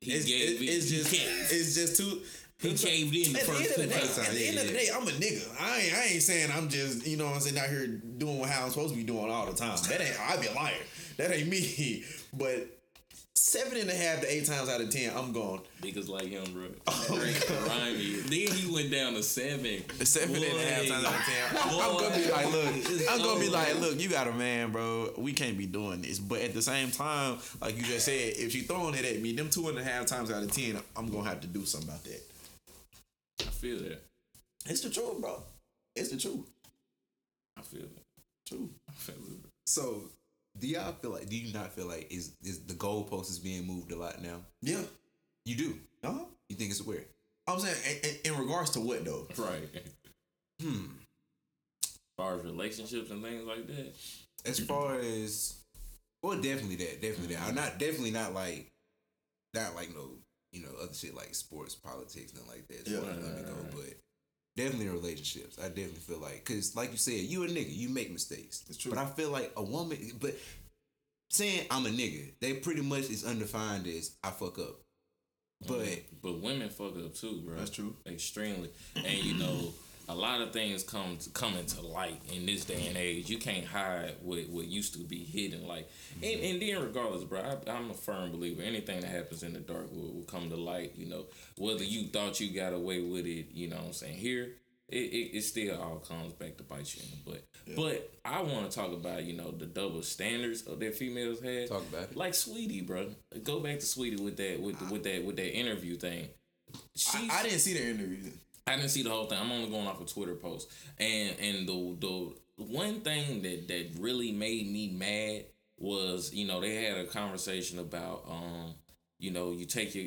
He It's, gave it, it. it's just it's just too. He caved in the At the first end of the two day, times. at the end of the Yeah, day, I'm a nigga. I ain't, I ain't saying I'm just you know what I'm saying out here doing how I'm supposed to be doing all the time. That ain't I be a liar. That ain't me. But seven and a half to eight times out of ten, I'm gone. Niggas like him, bro. Oh, Rhyme. Then he went down to seven. Seven and a half Boy. times out of ten. I'm gonna be like, look, I'm gonna be like, look, you got a man, bro. We can't be doing this. But at the same time, like you just said, if she throwing it at me, them two and a half times out of ten, I'm gonna have to do something about that. I feel that. It's the truth, bro. It's the truth. I feel it. True. I feel it. So, do y'all feel like? Do you not feel like is is the goalpost is being moved a lot now? Yeah. You do. Uh-huh. You think it's weird? I'm saying, in, in, in regards to what though? Right. Hmm. As far as relationships and things like that. As far as, well, definitely that, definitely that. I'm not definitely not like, not like no, you know, other shit like sports, politics, nothing like that. Yeah. Yeah, let me go. But definitely relationships. I definitely feel like, cause like you said, you a nigga, you make mistakes. It's true. But I feel like a woman, but saying I'm a nigga, they pretty much is undefined as I fuck up. But But women fuck up too, bro. That's true. Extremely. And you know, a lot of things come to, come into light in this day and age. You can't hide what, what used to be hidden. Like, and, mm-hmm. and then regardless, bro, I, I'm a firm believer. Anything that happens in the dark will, will come to light. You know, whether you thought you got away with it, you know what I'm saying? Here, it, it, it still all comes back to bite you in the butt. But I want to talk about, you know, the double standards of that females had. Talk about it. Like Saweetie, bro. Go back to Saweetie with that with the, with that with that interview thing. She, I, I didn't see the interview. I didn't see the whole thing. I'm only going off a Twitter post. And and the the one thing that that really made me mad was, you know, they had a conversation about um, you know, you take your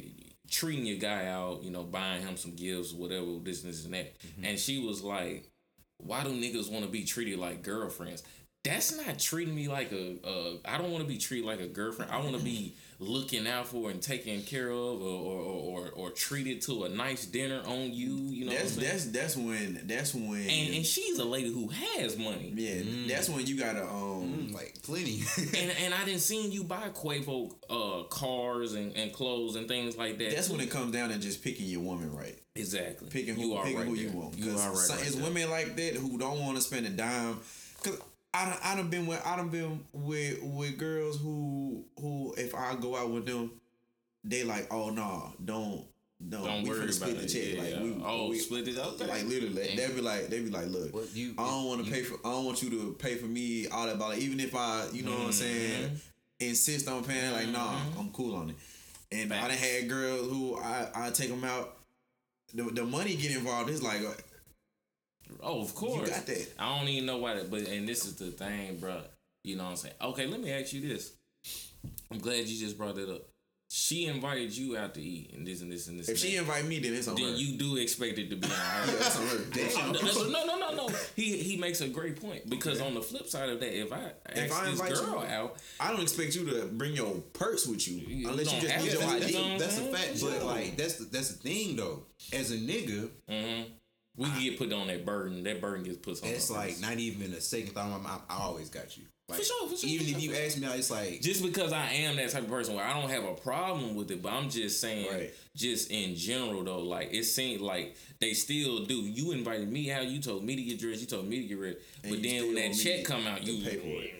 treating your guy out, you know, buying him some gifts, whatever, this, this, and that. And she was like, Why do niggas want to be treated like girlfriends? That's not treating me like a. Uh, don't want to be treated like a girlfriend. I want to be looking out for and taken care of, or or, or or treated to a nice dinner on you. You know, That's what I'm saying? that's that's when that's when and and she's a lady who has money. yeah that's when you gotta um like plenty. And and I didn't see you buy Quavo uh cars and, and clothes and things like that. that's when it comes down to just picking your woman right exactly picking who, you are picking right who there. you want You are right. some, right it's there. women like that who don't want to spend a dime because I done, I done been with I done been with with girls who who if I go out with them they like oh no don't no Don't we worry finna split about the it. check Yeah, like yeah. we Oh, we, split it? Okay. like literally Damn. they be like they be like look Well, you- I don't want to you- pay for I don't want you to pay for me all that blah, even if I you know what I'm saying Mm-hmm. insist on paying like nah I'm cool on it and I done had girls who I I take them out the, the money get involved it's like Oh, of course. got that. I don't even know why that, but and this is the thing, bro. You know what I'm saying? Okay, let me ask you this. I'm glad you just brought that up. She invited you out to eat and this and this and this. if and she that. invite me then it's on her then you do expect it to be on her. yeah, that's on her no, no, no, no, no. He he makes a great point because on the flip side of that, if I ask I this invite you- girl out, I don't expect you to bring your purse with you You unless you just need your That's- ID that's- that's a fact. But like that's the that's the thing though. As a nigga, mm-hmm. We get put on that burden. That burden gets put on. it's like not even a second thought. I'm, I'm, I always got you. Like, For sure, for sure, Even for if you ask me, it's like just because I am that type of person where I don't have a problem with it, but I'm just saying, Right. just in general though, like it seemed like they still do. You invited me out, you told me to get dressed, you told me to get ready, And but then when that check come out, you pay for it.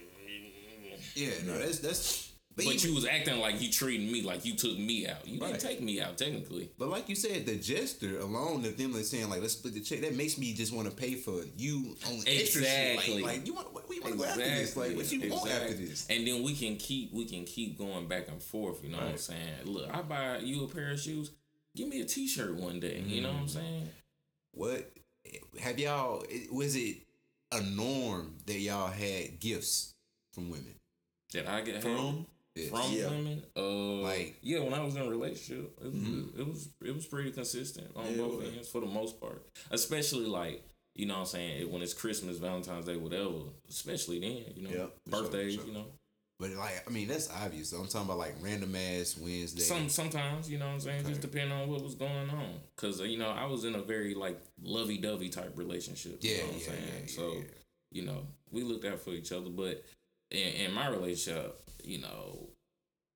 yeah, no, that's that's. But, But even- you was acting like you treating me like you took me out. You Right. didn't take me out technically. But like you said, the gesture alone of them like saying like let's split the check, that makes me just want to pay for you on. Exactly. Like, like you want you want to go after this? Like what you want after this? And then we can keep we can keep going back and forth. You know what I'm saying? Look, I buy you a pair of shoes. Give me a T-shirt one day. You know what I'm Mm-hmm. saying? What have y'all? Was it a norm that y'all had gifts from women? That I get From? From Yeah. women. Uh, Like- yeah, when I was in a relationship, it was it was it was pretty consistent on Yeah, both ends for the most part. Especially like you know what I'm saying it- when it's Christmas, Valentine's Day, whatever. Especially then, you know, Yeah, for sure, birthdays, sure. you know. But like, I mean, that's obvious. So I'm talking about like random ass Wednesday. Some sometimes, you know what I'm saying, just depending on what was going on. Cause you know, I was in a very like lovey dovey type relationship. You Yeah, know what I'm yeah, saying? yeah, so, yeah. you know, we looked out for each other. But in, in my relationship, you know,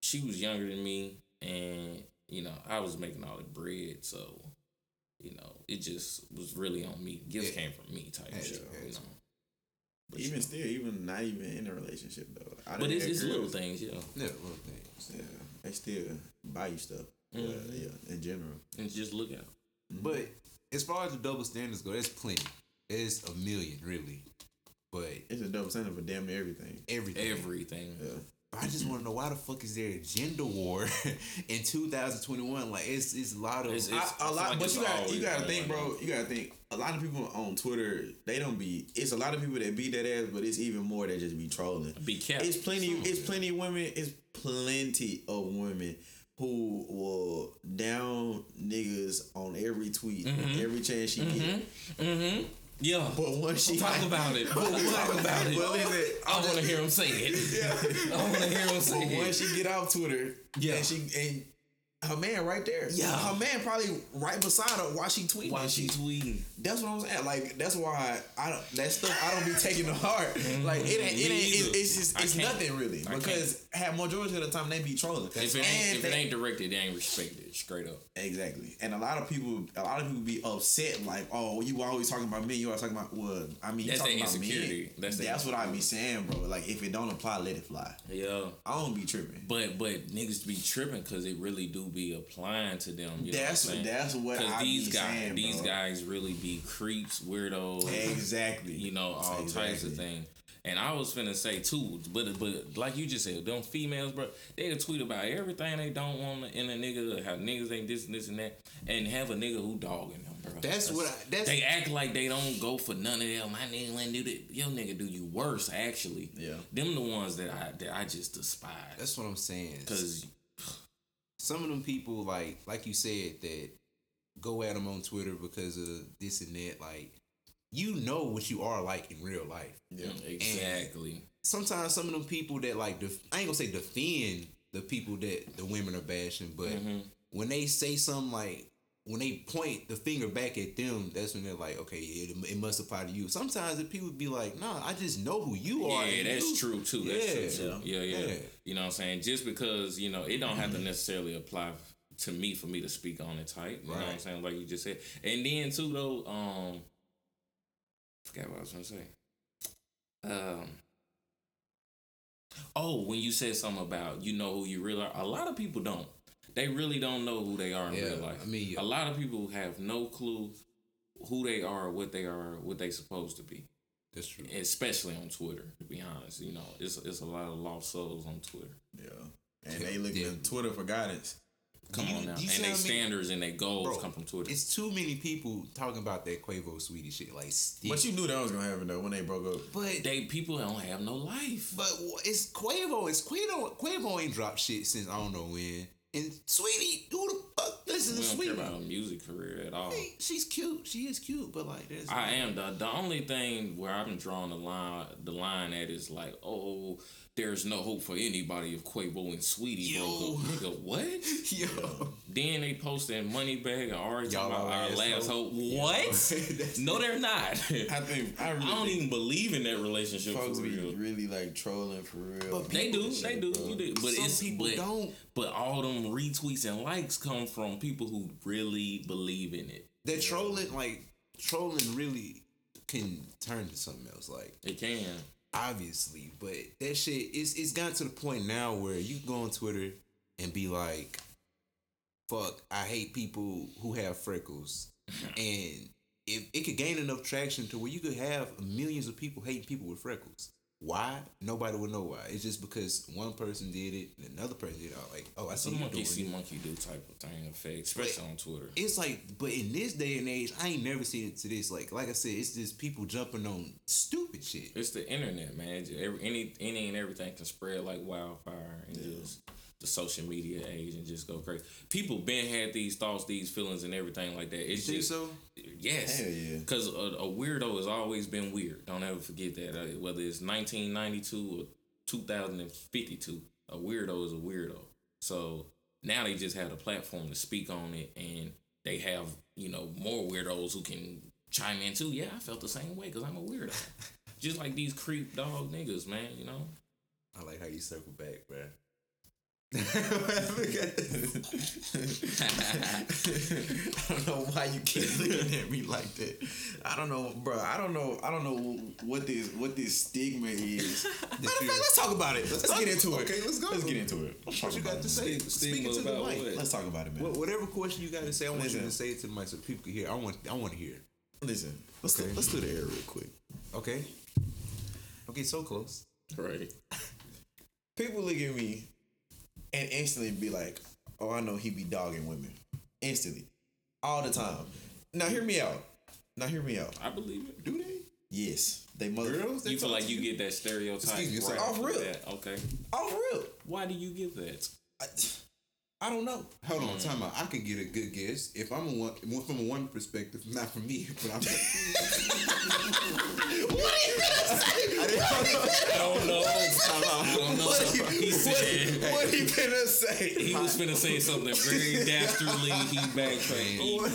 she was younger than me and, you know, I was making all the bread, so you know, it just was really on me. Gifts Yeah. came from me type Had to, shit. had You know. But, even you know, still, even not even in a relationship though. I but done it's, it's little things, yeah. yeah, little things. Yeah, they still buy you stuff. But, Mhm. yeah, in general. And just look out. But as far as the double standards go, there's plenty. There's a million, really. But It's a double standard for damn near everything. everything. Everything. Yeah. I just want to know why the fuck is there a gender war in 2021? Like it's it's a lot of It's- it's- a I feel lot, like but you got you got to think, bro. You got to think. A lot of people on Twitter, they don't be. It's a lot of people that beat that ass, but it's even more that just be trolling. Be kept. It's plenty. It's plenty of women. It's plenty of women who will down niggas on every tweet, Mm-hmm. every chance she get. Mm-hmm. Yeah. But once she Talk about it. But Talk about it. Well, listen, I want to hear him say it. I want to hear him say it. But once she get off Twitter, Yeah. and she and her man right there, Yeah. her man probably right beside her while she tweeting. And she tweeting? That's what I'm saying. Like that's why I don't that stuff I don't be taking to heart. Mm-hmm. Like it ain't it ain't it, it's just it's nothing really because have majority of the time they be trolling. If it ain't, And if it ain't directed, they ain't respected. Straight up. Exactly. And a lot of people a lot of people be upset like, oh, you always talking about me, you always talking about well, I mean That's talking about insecurity. me. That's That's, what I be saying, bro. Like if it don't apply, let it fly. Yeah. I don't be tripping. But but niggas be tripping because it really do be applying to them. You That's what I'm that's what I these be guys, saying, these bro. guys really be creeps, weirdos, Exactly. you know, all types of things. And I was finna say too, but but like you just said, them females, bro, they tweet about everything they don't want in a nigga, how niggas ain't this and this and that, and have a nigga who dogging them, bro. That's what I, that's They act like they don't go for none of them. My nigga wouldn't do that. Your nigga do you worse, actually. Yeah. Them the ones that I that I just despise. that's what I'm saying. Cause some of them people like like you said that go at them on Twitter because of this and that. Like you know what you are like in real life. Yeah. exactly. Sometimes some of them people that like def- I ain't gonna say defend the people that the women are bashing, but Mm-hmm. when they say something like when they point the finger back at them, that's when they're like, okay, it, it must apply to you. Sometimes the people be like, nah, I just know who you are. Yeah, and that's you- true too. That's true Yeah. too. Yeah, yeah, Yeah. You know what I'm saying? Just because, you know, it don't have to necessarily apply to me for me to speak on it type. You know what I'm saying? Like you just said. And then too though, um forgot what I was gonna say. Um Oh, when you said something about you know who you really are, a lot of people don't. They really don't know who they are in Yeah, real life. I mean, a lot of people have no clue who they are, what they are, what they supposed to be That's true. especially on Twitter. To be honest, you know, it's it's a lot of lost souls on Twitter. Yeah. And they looking Yeah. at Twitter for guidance. Come You- on now, and see their standards and their goals Bro, come from Twitter. It's too many people talking about that Quavo Saweetie shit. Like, still. But you knew that was gonna happen though when they broke up. but They people don't have no life. but it's Quavo. It's Quavo. Quavo ain't dropped shit since I don't know when. And Saweetie, who the fuck listen We to don't care about her music career at all. Hey, she's cute. She is cute, but like, there's I am the the only thing where I've been drawing the line the line at is like, oh, there's no hope for anybody if Quavo and Saweetie broke up. Nigga, what? yo. Then they posted Moneybagg and Y'all talking about our last hope. hope. What? No, they're not. I think I I really don't even believe in that relationship folks be really like trolling for real. But They do, they do, bro. you do. But Some it's people but, don't. But all them retweets and likes come from people who really believe in it. That trolling, like trolling, really can turn to something else. Like It can. Obviously, but that shit it's it's gotten to the point now where you go on Twitter and be like, "Fuck, I hate people who have freckles," and if it could gain enough traction to where you could have millions of people hating people with freckles. Why? Nobody would know why. It's just because one person did it and another person did it. Like, oh, I see monkey see it. monkey do type of thing effect, especially on Twitter. It's like, but in this day and age, I ain't never seen it to this. Like, like I said, it's just people jumping on stupid shit. It's the internet, man. Every, any any and everything can spread like wildfire and just the social media age and just go crazy. People been had these thoughts, these feelings, and everything like that. It's think just so? yes, Hell yeah. Because a, a weirdo has always been weird. Don't ever forget that. Uh, whether it's 1992 or 2052. A weirdo is a weirdo. So now they just have a platform to speak on it, and they have you know more weirdos who can chime in too. Yeah, I felt the same way because I'm a weirdo. just like these creep dog niggas, man. You know. I like how you circle back, bro. I don't know why you keep looking at me like that. I don't know, bro. I don't know. I don't know what this what this stigma is. Matter of fact, let's talk about it. Let's, talk- get into it. okay, let's go. Let's get into it. Let's talk what you about got it. to say? Stig- Speaking to the mic. what? Let's talk about it, man. Wha- Whatever question you got to say, I want you Listen. to say it to the mic so people can hear. I want, I want to hear. Listen, let's Okay. let's do the air real quick. Okay. Okay, so close. Right. People look at me and instantly be like, "Oh, I know he be dogging women." Instantly, all the time. Now hear me out. Now hear me out. I believe it. Do they? Yes, they mother Girls? They You feel like you get that stereotype Excuse me, right so off off rip. that. Okay. off real. Why do you give that? I, I don't know. Hold on, mm. time out. I can get a good guess if I'm a one from a one perspective, not from me, but I'm. I don't know. I don't know. What he, He what, said what he finna say? he was finna say something very dastardly. He backtracked. What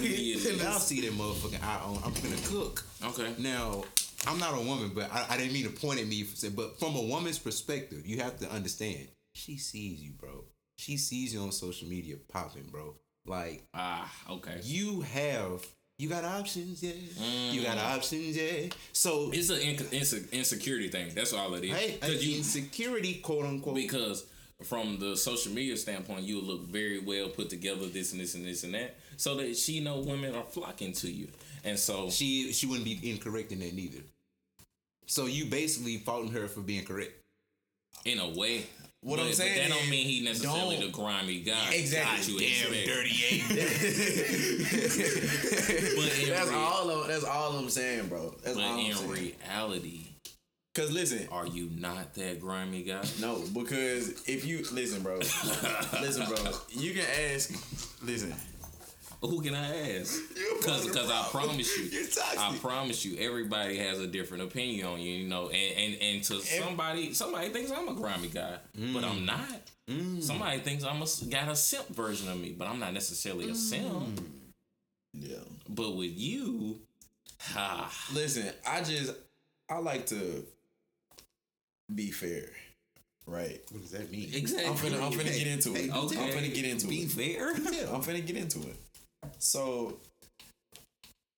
I'll see that motherfucking eye on. Um, I'm finna cook. Okay. Now, I'm not a woman, but I, I didn't mean to point at me. For, but from a woman's perspective, you have to understand. She sees you, bro. She sees you on social media popping, bro. Like Ah, okay. you have, you got options, yeah. You got options, yeah. So It's an inc- inse- insecurity thing. That's all it is. hey, you- insecurity, quote unquote. because from the social media standpoint, you look very well put together, this and this and this and that, so that she know women are flocking to you, and so she she wouldn't be incorrect in that neither. So you basically faulting her for being correct. in a way. What but, I'm saying but that don't mean he necessarily the grimy guy. Exactly. that you expect. eight. But That's rea- all. Of, that's all I'm saying, bro. That's but all I'm in saying. reality, Cause listen, are you not that grimy guy? no, because if you listen, bro, listen, bro, you can ask. Listen, Who can I ask? You're Because part of the I promise you, You're toxic. I promise you, everybody has a different opinion on you. You know, and and, and to somebody, somebody thinks I'm a grimy guy, but Mm. I'm not. Somebody thinks I'm a s- got a simp version of me, but I'm not necessarily a simp. yeah. But with you, ha, Listen, I just I like to be fair, right? What does that mean? exactly. I'm finna, I'm finna get into it. Okay. I'm finna get into Be it. fair. Yeah, I'm finna get into it. So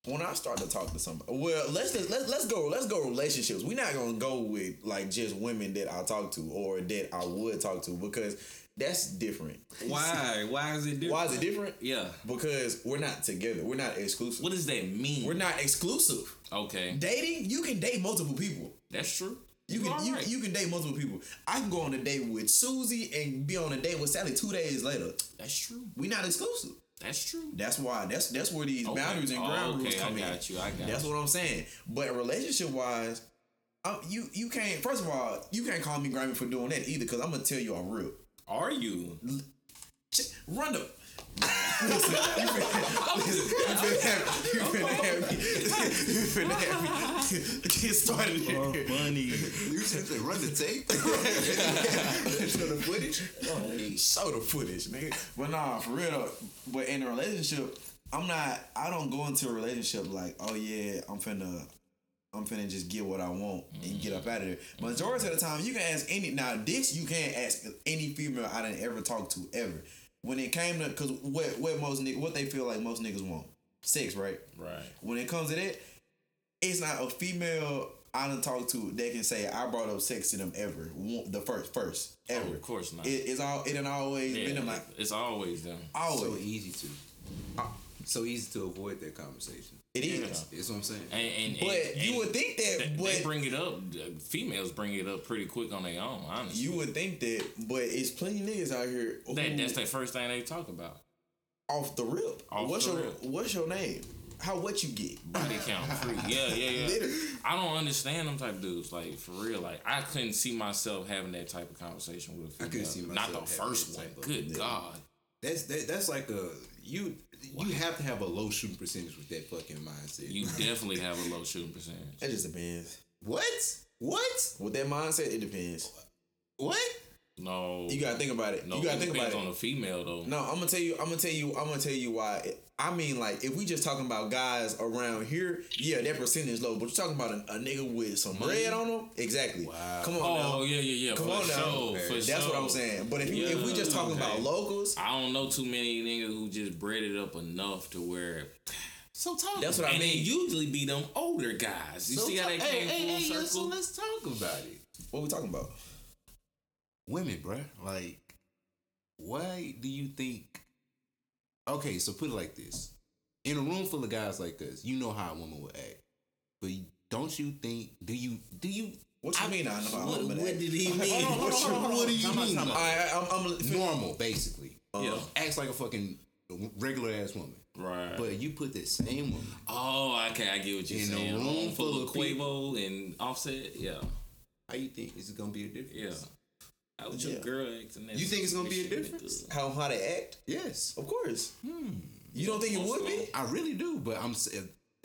when I start to talk to somebody, well, let's just let's let's go let's go relationships. We're not gonna go with like just women that I talk to or that I would talk to because that's different. Why? Why is it different? Why is it different? Yeah. Because we're not together. We're not exclusive. What does that mean? We're not exclusive. okay. Dating, you can date multiple people. That's true. You can you, right. you can date multiple people. I can go on a date with Susie and be on a date with Sally two days later. That's true. We're not exclusive. That's true. That's why. That's that's where these Okay. boundaries and Oh, ground rules okay, come I in. got you. I got That's you. what I'm saying. But relationship wise, um, you you can't. First of all, you can't call me grimy for doing that either, because I'm gonna tell you I'm real. Are you? Run up. You finna, listen, you you finna have me, you finna have me get started here. funny. You said they run the tape. Show the footage. Show the footage, nigga. But nah, for real. But in a relationship, I'm not. I don't go into a relationship like, oh yeah, I'm finna. I'm finna just get what I want and get up out of there. Majority of the time, you can ask any. Now, this you can't ask any female I didn't ever talk to ever. When it came to, cause what what most niggas, what they feel like most niggas want, sex, right? Right. When it comes to that, it's not a female I don't talk to that can say I brought up sex to them ever. The first, first oh, ever. Oh, of course not. It, it's all. It ain't always Yeah, been them like it's always them. always. So easy to. Uh, so easy to avoid that conversation. It is. Yeah. That's what I'm saying. And, and, But and- you would think that, they, but they bring it up. uh, Females bring it up pretty quick on their own. Honestly, you would think that, but it's plenty of niggas out here who, that that's the first thing they talk about. off the rip. Off what's the your rip. What's your name? How what you get? Body count free. Yeah, yeah, yeah. Literally. I don't understand them type of dudes. Like for real. Like I couldn't see myself having that type of conversation with a female. I couldn't see myself. Not the first one. type Good God. That's that, that's like a you you have to have a low shooting percentage with that fucking mindset. You definitely have a low shooting percentage. That just depends. what? What? With that mindset, it depends. What? No, You gotta think about it. no. you gotta it think about depends it. on the female though. No, I'm gonna tell you. I'm gonna tell you. I'm gonna tell you why. I mean, like, if we just talking about guys around here, yeah, that percentage is low. But you're talking about a, a nigga with some bread on him, exactly. Wow. Come on Oh now. yeah, yeah, yeah. Come for on now. sure, for That's what. I'm saying. But if you, if we just talking about locals, I don't know too many niggas who just bred it up enough to where. So talk. That's what I and mean. it usually be them older guys. You so see how talk- they came hey, hey, full hey, So let's talk about it. what we talking about? Women, bruh. Like, why do you think? Okay, so put it like this: in a room full of guys like us, you know how a woman would act, but don't you think? Do you? Do you? What you mean? I know how What, I'm what did he mean? Hold on, hold on, hold on. What do you mean? time out. All right, I'm, I'm, I'm Normal, basically. Yeah. Um, acts like a fucking regular ass woman. Right. But you put that same woman oh, okay, I get what you're saying, In a room Room full full of of people. Quavo and Offset. Yeah, How you think is it gonna be a difference? yeah. How was your Yeah. girl acting? that You think it's gonna be a shit difference? how how they act? Yes, Of course. Hmm. You don't think it would be? I really do. But I'm.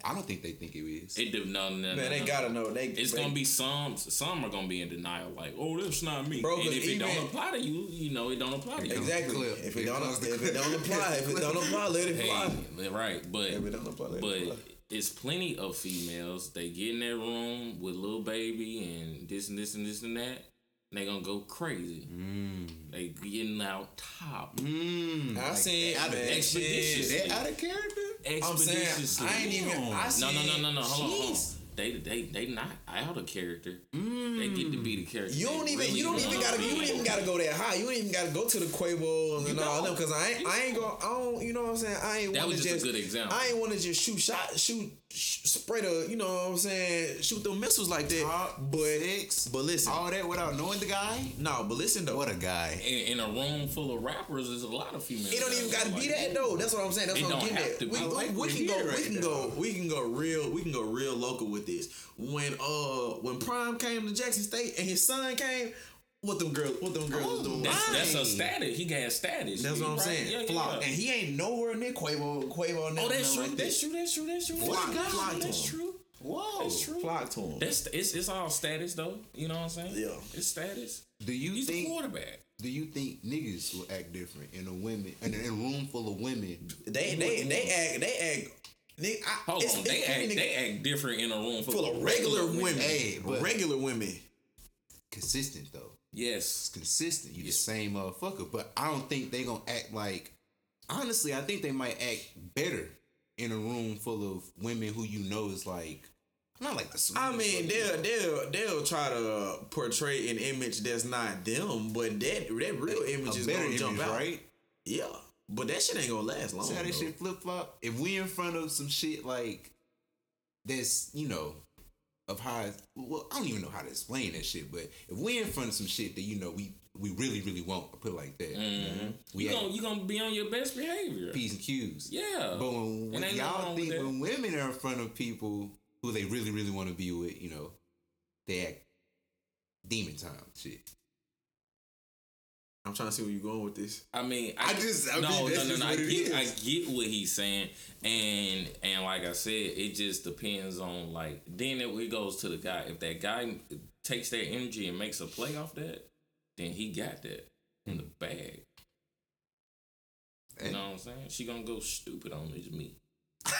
I don't think they think it is. It do no, no, no, Man, they no. gotta know. They It's they, gonna be some. Some are gonna be in denial, like, "Oh, that's not me." Bro, and 'cause if it don't apply to you, you know it don't apply to you. exactly. If it Here don't if it don't apply, if it don't apply, let it fly. Hey, right, but If it don't apply, let it but fly. it's plenty of females. They get in that room with Lil Baby and this and this and this and that. And they gonna go crazy. They getting out top. Mm, I seen out of man, expeditious. shit. They out of character. I'm saying, I ain't even. I No, seen, no, no, no, no. Hold on, hold on. They, they, they not out of character. They get to be the character. You don't even. really You don't even gotta. You don't even gotta go that high. You don't even gotta go to the Quavo and all them because I ain't. I ain't go. I don't. You know what I'm saying? I ain't. That wanna was just a good example. I ain't want to just shoot shot, shoot, sh- spray the. You know what I'm saying? Shoot the missiles like that. Top but six. but listen, All that without knowing the guy. no. But listen though. What a guy. in, in a room full of rappers, there's a lot of females. It don't even gotta be like that though. That's what I'm saying. That's It what I'm getting at. We, like we we're can here go. We can now. go. We can go real. We can go real local with this. When uh when Prime came to Jackson State and his son came, what them girls? What them girls was doing? That's, that's a status. He got status. That's what I'm Right? saying. Yeah, yeah, Flock. yeah. And he ain't nowhere near Quavo. Quavo. Oh, that's true. like that's true. That's true. That's true. Flock- That's, flock true. to that's him. true. Whoa. That's true. Flock to him. That's it's it's all status though. You know what I'm saying? Yeah. It's status. Do you He's a think? quarterback. Do you think niggas will act different in a women in a, in a room full of women? They they they act they act. They, I, Hold it's- on. it's They every act nigga they act different in a room full, full of regular women. Hey, regular women. Consistent though. Yes. It's consistent. You the same motherfucker. But I don't think they gonna act like. Honestly, I think they might act better in a room full of women who you know is like. Not like the. I mean, they'll they'll they'll try to portray an image that's not them, but that that real image a is gonna image, jump out, right? Yeah, but that shit ain't gonna last long. See how though. shit flip flop? If we in front of some shit like that's, you know, of how well, I don't even know how to explain that shit, but if we're in front of some shit that you know we we really really want, I'll put it like that. Mm-hmm. We You gonna you gonna be on your best behavior. P's and Q's. Yeah. But when, when y'all think when women are in front of people who they really really want to be with, you know, they act demon time shit. I'm trying to see where you're going with this. I mean, I just- I no, mean, no, no, no. I get, I get what he's saying, and and like I said, it just depends on like. Then it, it goes to the guy. If that guy takes that energy and makes a play off that, then he got that in the bag. You know what I'm saying? She gonna go stupid on this me.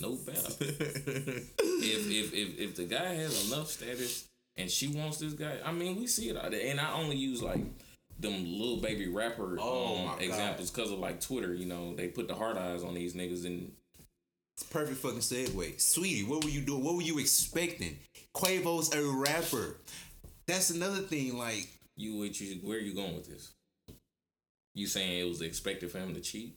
no better. if if if if the guy has enough status and she wants this guy, I mean, we see it out there. And I only use like them little baby rapper Oh, um, examples because of like Twitter. You know, they put the hard eyes on these niggas and It's perfect fucking segue. Saweetie, what were you doing? What were you expecting? Quavo's a rapper. That's another thing, like you what you where are you going with this? You saying it was expected for him to cheat?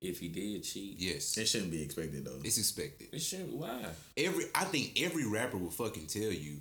If he did cheat, yes, It shouldn't be expected though. it's expected. it should. Why? Every I think every rapper will fucking tell you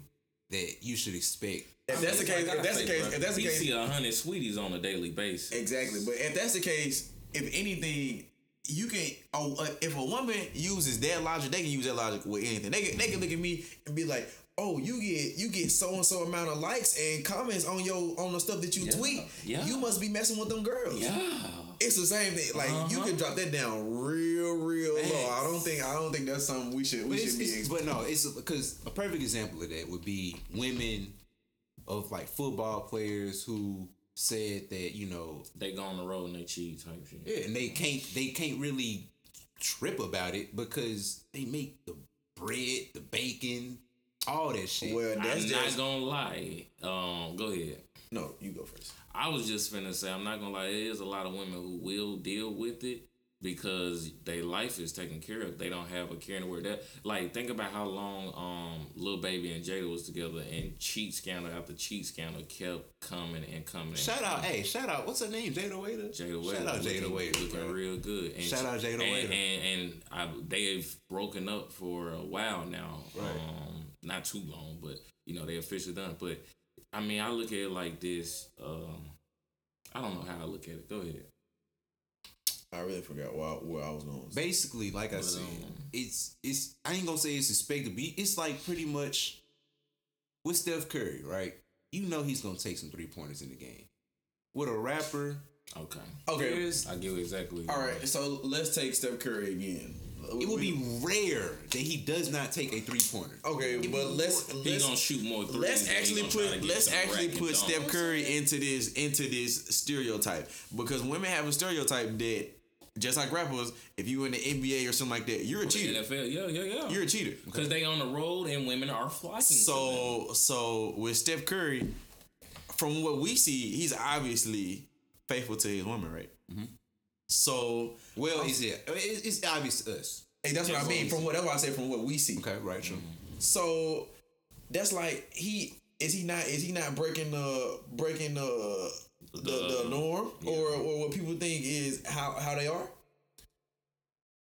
that you should expect If that's the case, if that's the case, if that's the he case, see a hundred Saweeties on a daily basis. Exactly. But if that's the case, if anything, you can. Oh, uh, if a woman uses that logic, they can use that logic with anything. They can, they can look at me and be like, "Oh, you get you get so and so amount of likes and comments on your on the stuff that you Yeah, tweet. yeah. You must be messing with them girls. Yeah. It's the same thing. Like you Uh-huh. can drop that down real, real low. I don't think I don't think that's something we should we But, should be. it's- but no, it's because a perfect example of that would be women of like football players who said that you know They go on the road and they cheat type shit. yeah, and they can't they can't really trip about it because they make the bread, the bacon, all that shit. Well, that's I'm just not gonna lie. Um, go ahead. no. You go first. I was just finna say I'm not gonna lie. There is a lot of women who will deal with it because their life is taken care of. They don't have a care in the world. That like think about how long um Lil Baby and Jayda was together and cheat scandal after cheat scandal kept coming and coming. and shout out, coming. hey, shout out, what's her name? Jayda Wayda. Jayda Wayda. Shout out Jayda looking, Wayda. looking bro. real good. And Shout out Jayda and, And and I, they've broken up for a while now. Right. Um, not too long, but you know they officially done. But I mean, I look at it like this. Um, I don't know how I look at it. Go ahead. I really forgot where, where I was going. Basically, like I But, said, um, it's it's I ain't gonna say it's expected to be. It's like pretty much with Steph Curry, right? You know he's gonna take some three pointers in the game. With a rapper, Okay. Okay. there's- I get exactly. All right, so let's take Steph Curry again. It would be rare that he does not take a three pointer. okay, but let's He let's gonna shoot more threes. let's actually gonna try to put let's actually put. Steph Curry into this into this stereotype because women have a stereotype that just like rappers, if you in the NBA or something like that, you're a cheater. NFL, yeah, yeah, yeah. You're a cheater. because they on the road and women are flocking. So so with Steph Curry, from what we see, he's obviously faithful to his woman, right? Mm-hmm. So Well, is it? It's, it's obvious to us. hey, that's what I mean. From what that's what I say from what we see. Okay, right, sure. So that's like he is he not is he not breaking the breaking the the, the, norm or or what people think is how how they are.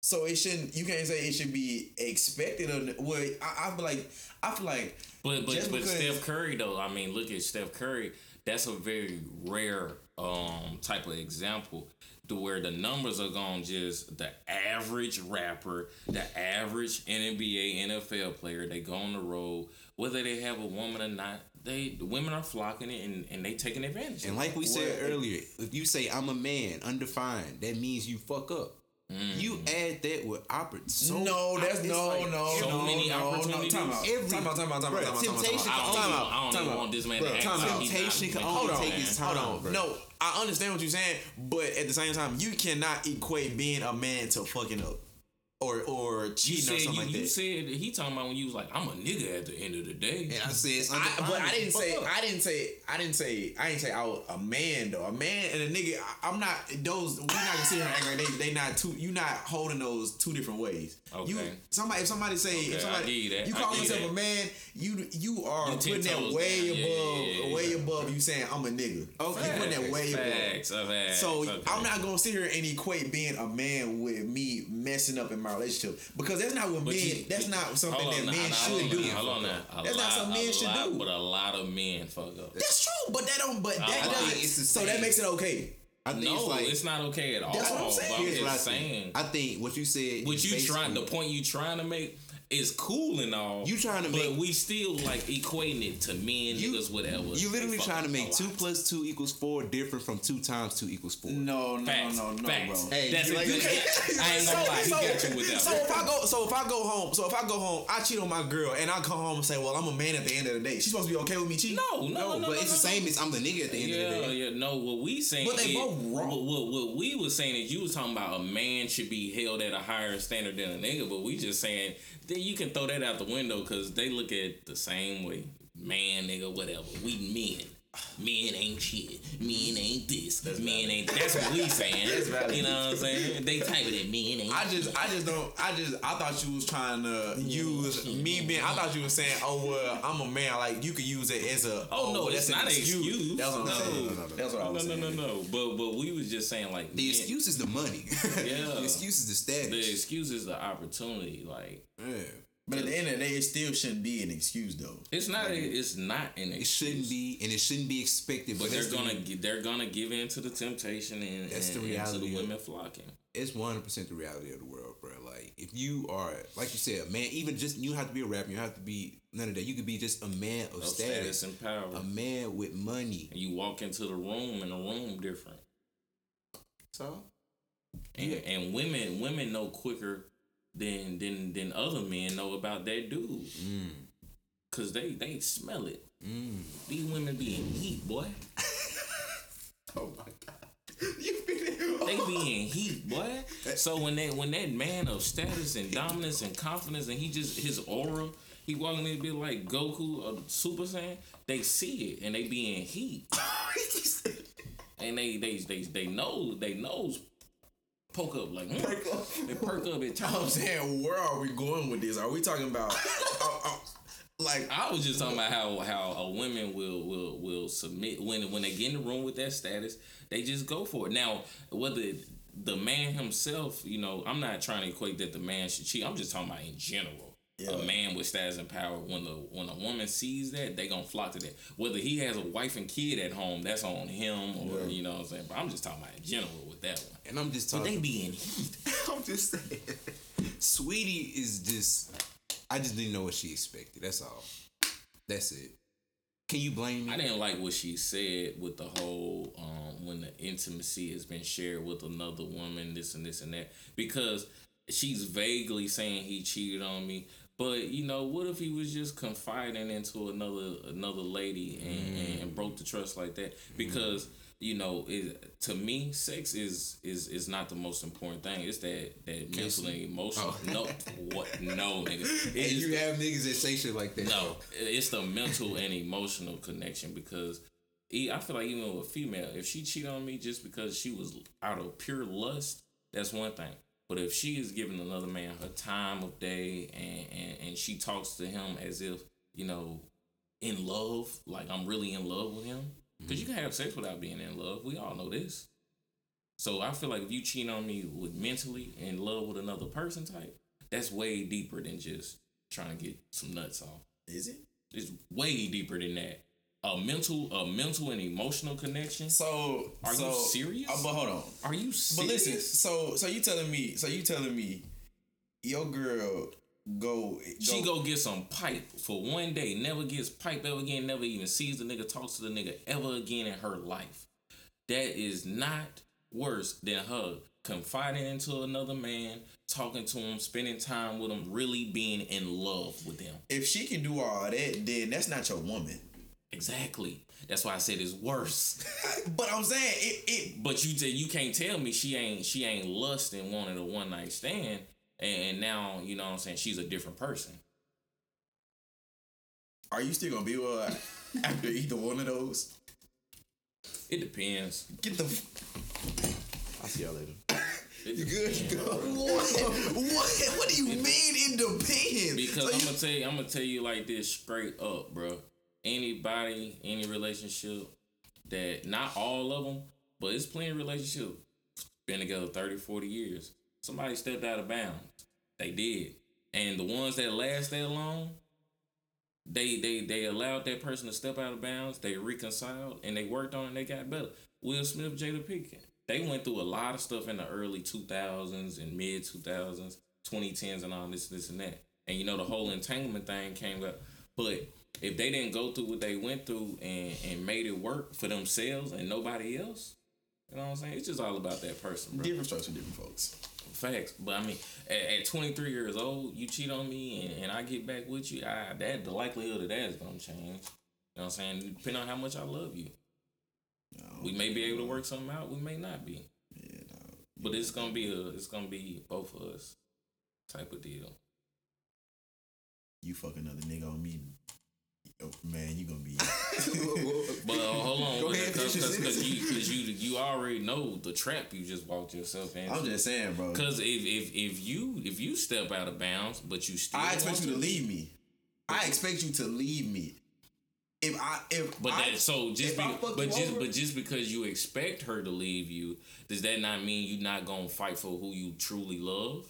So it shouldn't. You can't say it should be expected. Or well, I, I feel like I feel like. But but but Steph Curry though, I mean, look at Steph Curry. That's a very rare um type of example to where the numbers are going just the average rapper, the average NBA, NFL player. They go on the road, whether they have a woman or not. They the women are flocking it and, and they taking advantage. And like we said Well, earlier, if you say I'm a man, undefined, that means you fuck up. You mm. add that with oppor- so no, that's no, like no, so no, many no, no. opportunities. Time out. Every- time out. Time out. Time out. Time out. Time out. temptation I don't, Time even, out. I don't even want this man Bruh, to act time out. Temptation can only take man. its Hold on. bro. No, I understand what you're saying, but at the same time, you cannot equate being a man to fucking up or or You cheating said or something you, like you said he talking about when you was like, I'm a nigga at the end of the day. And I said, I, but I didn't say. I didn't say I didn't say I didn't say I was a man though. A man and a nigga. I, I'm not those. We're not gonna sit here and they they not two. You not holding those two different ways. You Okay. somebody if somebody say Okay, if somebody you that. you call yourself that. a man, you you are You putting that way down. above Yeah, yeah, way yeah. above you saying I'm a nigga. Okay. you putting that way above. Facts, uh, facts, So okay. I'm not gonna sit here and equate being a man with me messing up in my relationship because that's not what But men. you- that's not something that men nah, nah, should do. Hold on now. That's not something men should do. But a lot of men fuck up. That's true, but that don't. But that uh, I doesn't. it's so that makes it okay. I think No, it's like it's not okay at all. That's what I'm saying. But I'm here's what I just saying. think. I think what you said. What you trying? The point you trying to make is cool and all. You trying to but make- we still like equating it to men, You- niggas, whatever. You literally trying to make two plus two equals four different from two times two equals four. No, no, Facts, no, no, facts. bro. Hey, That's you like- exactly- I ain't gonna lie, he got you with that So if I go, so if I go home, so if I go home, I cheat on my girl, and I come home and say, "Well, I'm a man at the end of the day." She's supposed to be okay with me cheating. No, no, No, no, no, but no, it's the no, same as I'm the nigga at the end Yeah, of the day. yeah, no. What we saying, But they is- both wrong. What, what, what we was saying is you was talking about a man should be held at a higher standard than a nigga, but we just saying then you can throw that out the window because they look at the same way. Man, nigga, whatever. We men. Men ain't shit. Men ain't this. men ain't. That's what we saying. valid. You know what I'm saying? They type it at men ain't. I just, I just don't, I just, I thought you was trying to use me being. I thought you was saying, "Oh well, I'm a man." Like you could use it as a. Oh, no, oh, well, it's an not an excuse. That's what I'm No. saying. No, no, no, no. That's what I no, was no, saying. no, no. no, But but we was just saying like The men- excuse is the money. Yeah. the excuse is the status. The excuse is the opportunity. Like yeah. But at the end of the day, it still shouldn't be an excuse though. it's not. It's not an It shouldn't be, and it shouldn't be expected. But But they're gonna gi- they're gonna give in to the temptation and, That's and, the and to reality the of- women flocking. it's one hundred percent the reality of the world, bro. Like if you are, like you said, a man, even just you have to be a rapper. You have to be none of that. You could be just a man of, Of status, status and power. a man with money. and you walk into the room and the room different. So And, and women women know quicker than than than other men know about their dude. Mm. Cause they they smell it. These women be in heat, boy. Oh my god. You They be in heat, boy. So when that when that man of status and dominance and confidence and he just his aura, he walking in a bit like Goku or Super Saiyan, they see it and they be in heat. And they they they they know they nose poke up like mm. Perk up. They perk up at I'm saying, where are we going with this? Are we talking about uh, uh, like I was just talking about how how a woman will will will submit when when they get in the room with that status, they just go for it. Now, whether the man himself, you know, I'm not trying to equate that the man should cheat. I'm just talking about in general. Yeah. A man with status and power, when the when a woman sees that, they gonna flock to that. Whether he has a wife and kid at home, that's on him, or Yeah. you know what I'm saying. But I'm just talking about in general that one. And I'm just talking. But they be in heat. I'm just saying. Saweetie is just. I just didn't know what she expected. That's all. That's it. Can you blame me? I didn't like what she said with the whole um, when the intimacy has been shared with another woman, this and this and that, because she's vaguely saying he cheated on me. But you know, what if he was just confiding into another another lady and, and broke the trust like that? Because you know, it, to me, sex is is is not the most important thing. It's that that mental and emotional. Oh. No, what? No, nigga. and you have niggas that say shit like that. no, it's the mental and emotional connection because I feel like even with a female, if she cheat on me just because she was out of pure lust, that's one thing. But if she is giving another man her time of day and, and, and she talks to him as if, you know, in love, like I'm really in love with him. Because you can have sex without being in love. We all know this. So I feel like if you cheat on me with mentally in love with another person type, that's way deeper than just trying to get some nuts off. is it? It's way deeper than that. A mental, a mental and emotional connection. So Are you serious? uh, but hold on. Are you But listen, so so you telling me, so you telling me, your girl go, She go get some pipe for one day, never gets pipe ever again, never even sees the nigga, talks to the nigga ever again in her life. That is not worse than her confiding into another man, talking to him, spending time with him, really being in love with him. If she can do all that, then that's not your woman. Exactly. That's why I said it's worse. But I'm saying it. it But you t- you can't tell me she ain't she ain't lust and wanted a one night stand, and now you know what I'm saying she's a different person. are you still gonna be with her after either one of those? It depends. Get the. f- I'll see y'all later. You good? You depends. What? What? What do you mean it depends? Because So I'm you- gonna tell you, I'm gonna tell you like this straight up, bro. Anybody, any relationship that not all of them, but it's plenty of relationships been together 30, 40 years. Somebody stepped out of bounds. They did. And the ones that last that long, they they they allowed that person to step out of bounds, they reconciled and they worked on it and they got better. Will Smith, Jada Pinkett. They went through a lot of stuff in the early 2000s and mid 2000s, 2010s, and all this, this, and that. And you know, the whole entanglement thing came up. But if they didn't go through what they went through and, and made it work for themselves and nobody else, you know what I'm saying? It's just all about that person, bro. different strokes for different folks. Facts. But I mean, at, at 23 years old, you cheat on me and, and I get back with you, I, that the likelihood of that is going to change. You know what I'm saying? Depending on how much I love you. No, We may be able to work something out, we may not be. Yeah, no. But it's gonna be a it's gonna be both of us type of deal. You fuck another nigga on me, oh, man. You gonna be. But uh, hold on, Go ahead, because finish your because you because you you already know the trap you just walked yourself into. I'm just saying, bro. Because if, if if you if you step out of bounds, but you still I expect want you to leave me. I expect you to leave me. If I if But I, that so just be, but just over- but just because you expect her to leave you, does that not mean you're not gonna fight for who you truly love?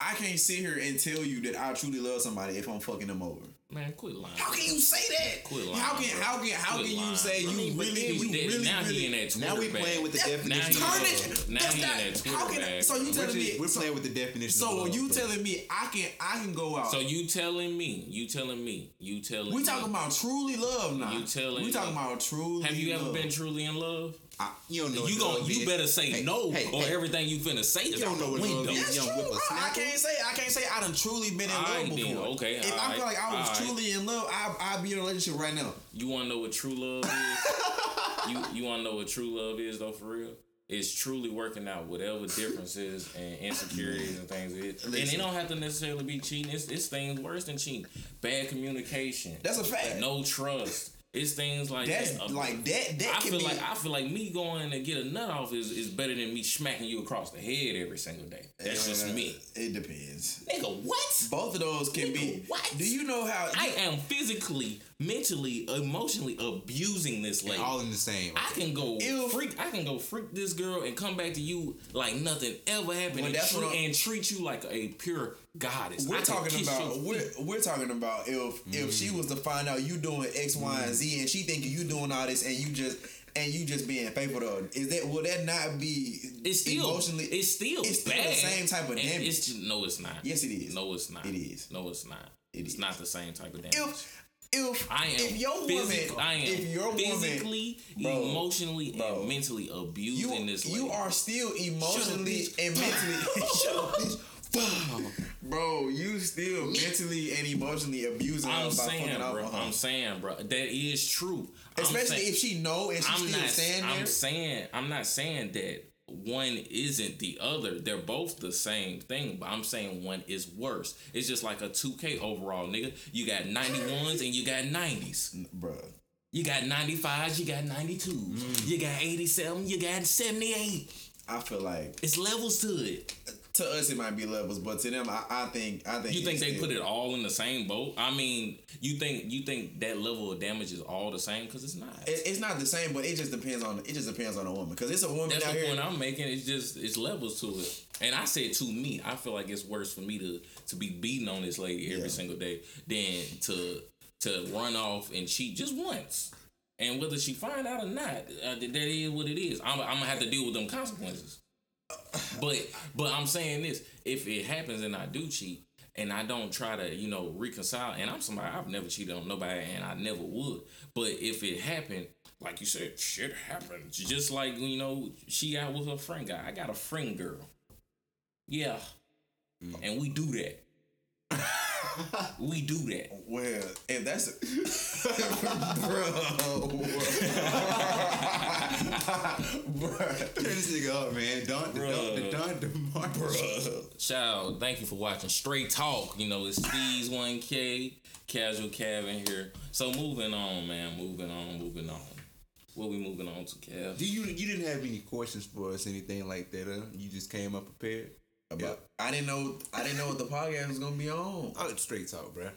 I can't sit here and tell you that I truly love somebody if I'm fucking them over. Man, quit lying. How can you say that? Quit lying, how can bro. how can how Quit can you lying, say bro. you I mean, but really you we- really now really he in that Now we Twitter playing with the That- definition. he- of turn love. it. Now That's he in that Twitter how can bag, so you bro. We're, telling me we're playing with the definition. so of you telling me I can I can go out. So you telling me, you telling me, you telling we me. talking about truly love now. You telling we talking me. about truly. Have you ever love. been truly in love? I, you don't know. you what gon' love you better say Hey, no, hey, or hey, everything you finna say is You out don't know the what window. is. That's young true. I, I can't say I can't say I done truly been in love Alright then, before. okay, If I alright, feel like I was alright. truly in love, I I'd be in a relationship right now. You want to know what true love is? you you want to know what true love is though for real? It's truly working out whatever differences and insecurities and things is. And it Listen. don't have to necessarily be cheating. It's, it's things worse than cheating. Bad communication. That's a fact. No trust. It's things like That's that. like that. That I feel be. like I feel like me going to get a nut off is, is better than me smacking you across the head every single day. That's just Uh, me. It depends. Nigga, what? Both of those can be. What? Do you know how? I am physically, mentally, emotionally abusing this lady. All in the same. I can go If- freak. I can go freak this girl and come back to you like nothing ever happened, Well, and, and treat you like a pure goddess. I we're can talking about we're, we're talking about if if she was to find out you doing X, Y, and Z, and she thinking you doing all this, and you just and you just being faithful to her, is that will that not be It's still emotionally? It's still it's still the same type of And damage. It's just, no, it's not. Yes, it is. No, it's not. It is. No, it's not. It it's is. not the same type of damage. if if I am if your physic- woman I am if your woman physically, Bro, emotionally, bro. and mentally you abusing this lady. you are still emotionally and mentally bro you still mentally and emotionally abusing I'm saying, bro. her. I'm saying, bro. That is true. Especially saying- if she know and she's I'm still not. there I'm saying. I'm not saying that one isn't the other. They're both the same thing, but I'm saying one is worse. It's just like a 2K overall, nigga. You got 91s and you got 90s. bro You got 95s, you got 92s. Mm. You got 87, you got 78. I feel like It's levels to it. To us it might be levels, but to them, I, I think I think You think they put it all in the same boat? I mean, you think you think that level of damage is all the same because it's not. It, it's not the same, but it just depends on it just depends on the woman because it's a woman That's out the here. point I'm making. It's just it's levels to it. And I said to me, I feel like it's worse for me to to be beating on this lady every Yeah. single day than to to run off and cheat just once. And whether she find out or not, uh, that that is what it is. I'm, I'm gonna have to deal with them consequences. But but I'm saying this: if it happens and I do cheat, and I don't try to you know reconcile, and I'm somebody I've never cheated on nobody, and I never would. But if it happened, like you said, shit happens. Just like you know, she out with her friend guy. I got a friend girl. Yeah, and we do that. We do that. well, if that's bro, Turn this nigga up, man. Don't, Bruh. don't, don't, don't, bro, Shout out, thank you for watching Straight Talk. You know, it's Steeze 1K, Casual Kevin here. So moving on, man. Moving on, moving on. What we moving on to, Kev? Do you you didn't have any questions for us, anything like that? Huh? You just came up prepared. About, I didn't know I didn't know what the podcast was gonna be on. Oh, straight talk, bruh.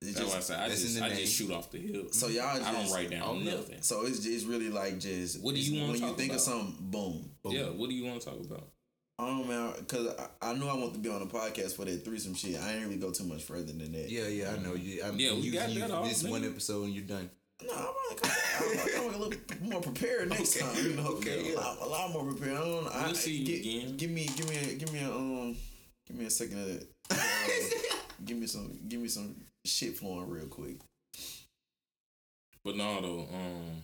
It's That's why I just, said I just, I just shoot off the hill. so y'all just I don't write down oh, no. nothing. So it's it's really like just What do you wanna when you think about? of something, boom. Yeah, what do you want to talk about? I don't know, man, because I, I knew I want to be on the podcast for that threesome shit. I ain't really go too much further than that. Yeah, yeah, I know. You, I'm Yeah, we using got you that for off, this one episode and you're done. No, I'm like, I'm, like, I'm like a little more prepared next Okay. time. You know, Okay, a, lot, a lot more prepared. I don't. I, We'll see you gi- again. Give me, give me, a, give me a, um, give me a second of that. Uh, give me some, give me some shit flowing real quick. But no, though, um,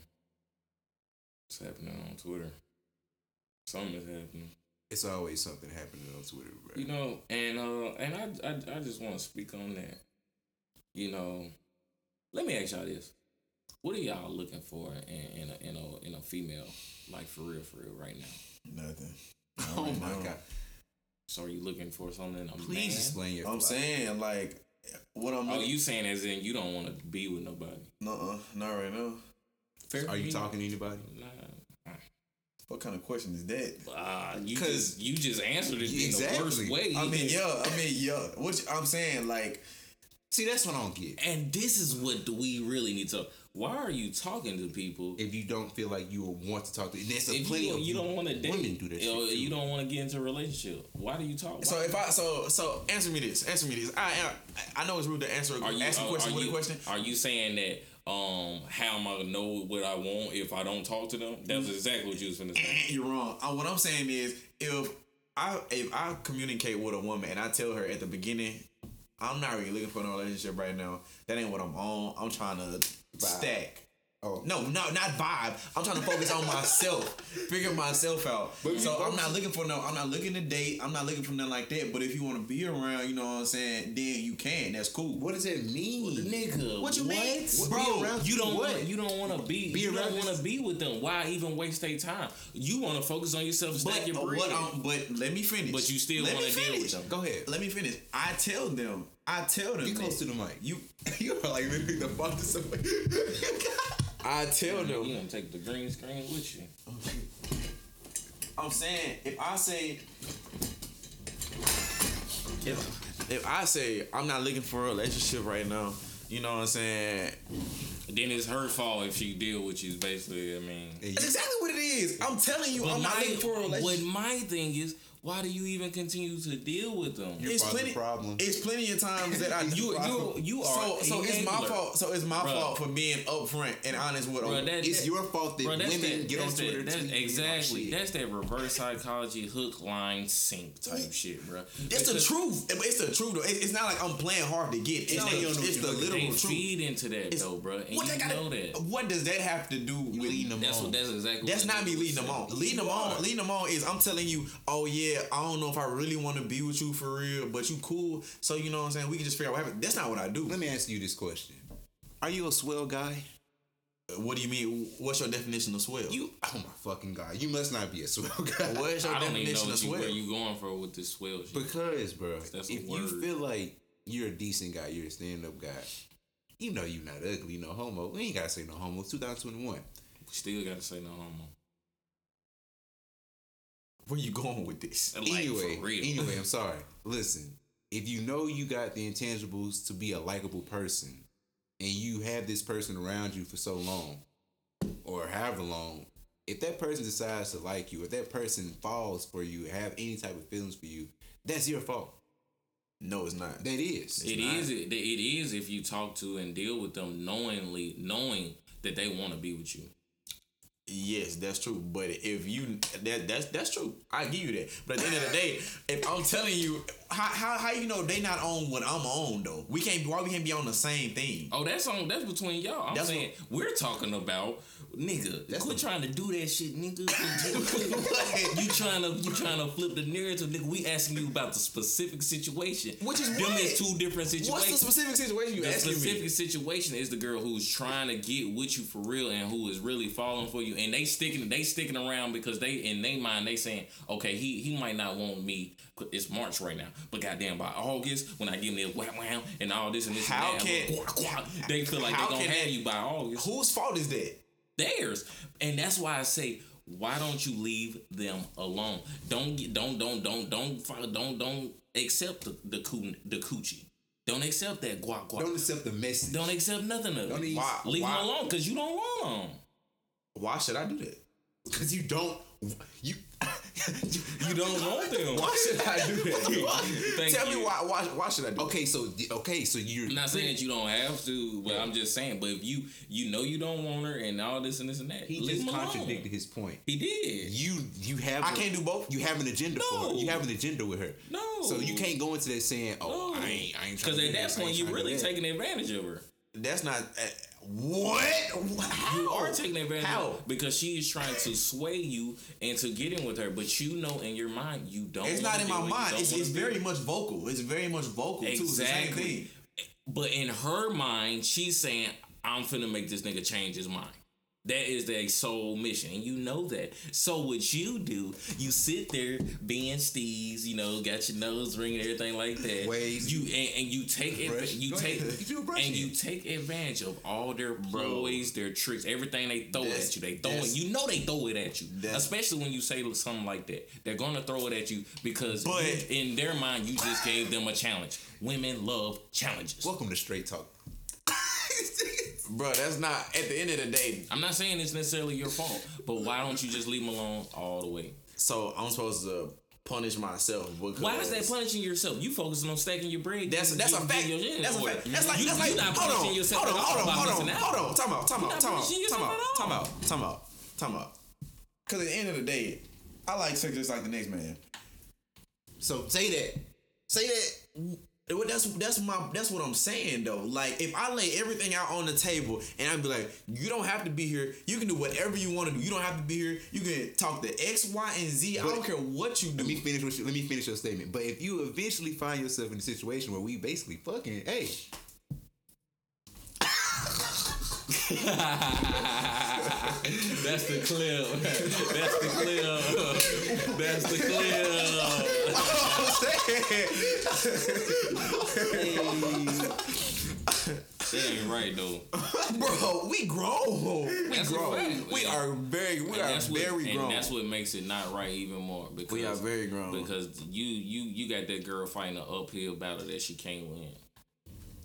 what's happening on Twitter? Something is happening. It's always something happening on Twitter, bro. You know, and uh, and I, I, I just want to speak on that. You know, let me ask y'all this: What are y'all looking for in, in a in a in a female, like for real, for real, right now? Nothing. oh Right my now. god! So are you looking for something in a Please man? explain your. I'm fly. saying like, what I'm. Oh, looking- you saying as in you don't want to be with nobody? Nuh-uh, not right now. Fair Are you talking to anybody? Nah. What kind of question is that? Ah, you 'Cause- just you just answered it in the Exactly. worst way. I mean, yeah. I mean, yeah. What you- I'm saying, like, See, that's what I don't get. And this is what we really need to. Why are you talking to people If you don't feel like you want to talk to, there's a if plenty you, of you don't want to date? Women do that. you don't want to get into a relationship. Why do you talk? so if I so so answer me this. Answer me this. I I, I know it's rude to answer. are you ask a are- question with you, a question. Are you saying that? Um, how am I gonna know what I want if I don't talk to them? That's exactly what you was finna say. You're wrong. Uh, what I'm saying is, if I if I communicate with a woman and I tell her at the beginning, I'm not really looking for no relationship right now. That ain't what I'm on. I'm trying to stack. Oh. No, no, not vibe. I'm trying to focus on myself, figure myself out. But so I'm not looking for no. I'm not looking to date. I'm not looking for nothing like that. But if you want to be around, you know what I'm saying, then you can. That's cool. What does that mean? Nigga, What you mean? What- bro? be You don't what? want you don't want to be, Be you don't want to be with them. Why even waste their time? You want to focus on yourself, stack But your bread. what? I'm, but let me finish. But you still wanna deal with them. Go ahead. Let me finish. I tell them. I tell them. Get that. close to the mic. You you are like maybe the farthest away. I tell them. you them. gonna take the green screen with you? I'm saying if I say if, if I say I'm not looking for a relationship right now, you know what I'm saying? Then it's her fault if she deal with you. Basically, I mean. That's exactly what it is. I'm telling you, But I'm not looking for a what relationship. my thing is, why do you even continue to deal with them? It's part of the plenty. problem. It's plenty of times that I You you you are so so it's my fault. So it's my Bruh. fault for being upfront and honest with Bro, them. It's that- your fault that bro, women that, get on Twitter. That, that's exactly. shit. That's that reverse psychology hook, line, sink type mm. shit, bro. It's the truth. It's the truth though. It- It's not like I'm playing hard to get. It's, No, the, you it's the literal They truth. feed into that though, bro, and What you gotta- know that. What does that have to do with leading them That's on. what. That's exactly. That's not me leading them on. Leading them on. Leading them on is I'm telling you, oh yeah, I don't know if I really want to be with you for real, but you cool. So you know what I'm saying? We can just figure out what happened. That's not what I do. Let me ask you this question: Are you a swell guy? Uh, what do you mean? What's your definition of swell? You, oh my fucking god, you must not be a swell guy. What's your I don't even know definition of what you, swell? where you going for with this swell shit. Because, bro, That's if you feel like you're a decent guy, you're a stand-up guy, you know you're not ugly, no homo. We ain't gotta say no homo. It's 2021. Still gotta say no homo. Where you going with this? Like, anyway, for real. anyway, I'm sorry. Listen, if you know you got the intangibles to be a likable person, and you have this person around you for so long, or however long, if that person decides to like you, if that person falls for you, have any type of feelings for you, that's your fault. No, it's not. That is. It not. is. It, it is if you talk to and deal with them knowingly, knowing that they want to be with you. Yes, that's true. But if you that that's that's true. I give you that. But at the end of the day, if I'm telling you, how how, how you know they not on what I'm on though? We can't. Why we can't be on the same thing? Oh, that's on. That's between y'all. I'm That's saying we're talking about nigga. That's quit the- trying to do that shit, nigga. you trying to you trying to flip the narrative, nigga. We asking you about the specific situation. Which is them what? is two different situations. What's the specific situation you The asking specific me? situation is the girl who's trying to get with you for real and who is really falling for you, and they sticking they sticking around because they in their mind they saying, okay, he he might not want me. It's March right now, but goddamn by August when I give him this wham wham and all this and this How and that, can- they feel like they gonna have that- you by August. Whose fault is that? Theirs, and that's why I say. Why don't you leave them alone? Don't get, don't don't don't don't follow, don't don't accept the the, coo, the coochie. Don't accept that guac guac. Don't accept the message. Don't accept nothing of Don't it. Why? Leave why, them alone because you don't want them. Why should I do that? Because you don't. You. You don't want them. Why should I do that? Tell you. me why, why? Why should I do? that? Okay, so okay, so you're I'm not saying that you don't have to, but I'm just saying. But if you you know you don't want her and all this and this and that, He just him alone. contradicted his point. He did. You you have I a- can't do both? You have an agenda for her. No. You have an agenda with her. No. So you can't go into that saying, "Oh, No. I ain't, I ain't." Because at do that point, you're trying to do really taking advantage of her. That's not. Uh, what? How? You are taking advantage How? of because she is trying to sway you into getting with her, but you know in your mind you don't. It's not in my mind. It's, it's very with- much vocal. It's very much vocal too. The same Exactly. thing. But in her mind, she's saying, I'm finna make this nigga change his mind. That is their sole mission, and you know that. So what you do, you sit there being steez, you know, got your nose ring and everything like that. Waves. You and, and you take Brush. you Go take. You and you take advantage of all their ploys, their tricks, everything they throw That's- at you. They throw it. You know they throw it at you, especially when you say something like that. They're gonna throw it at you because But- you- in their mind, you just gave them a challenge. Women love challenges. Welcome to Straight Talk. Bro, that's not. At the end of the day, I'm not saying it's necessarily your fault, but why don't you just leave them alone all the way? so I'm supposed to punish myself Why is that punishing yourself? You focusing on stacking your bread. That's that's a fact. getting your shit That's a fact. That's like that's like not hold punishing on, yourself hold on, hold on, hold on, hold on. Time out, time out, time out, time out, time out, time out, time out. Because at the end of the day, I like sex just like the next man. So say that. Say that. Well, that's that's my that's what I'm saying though. Like if I lay everything out on the table and I'd be like, you don't have to be here. You can do whatever you want to do. You don't have to be here. You can talk to X, Y, and Z. I But- don't care what you do. Let me finish. What you, let me finish your statement. But if you eventually find yourself in a situation where we basically fucking, hey, That's the clip. That's the clip. That's the clip. That ain't right though. Bro, we grown. We That's fact, We man. are very we And are what, very and grown. that's what makes it not right even more because we are very grown. because you you you got that girl fighting an uphill battle that she can't win.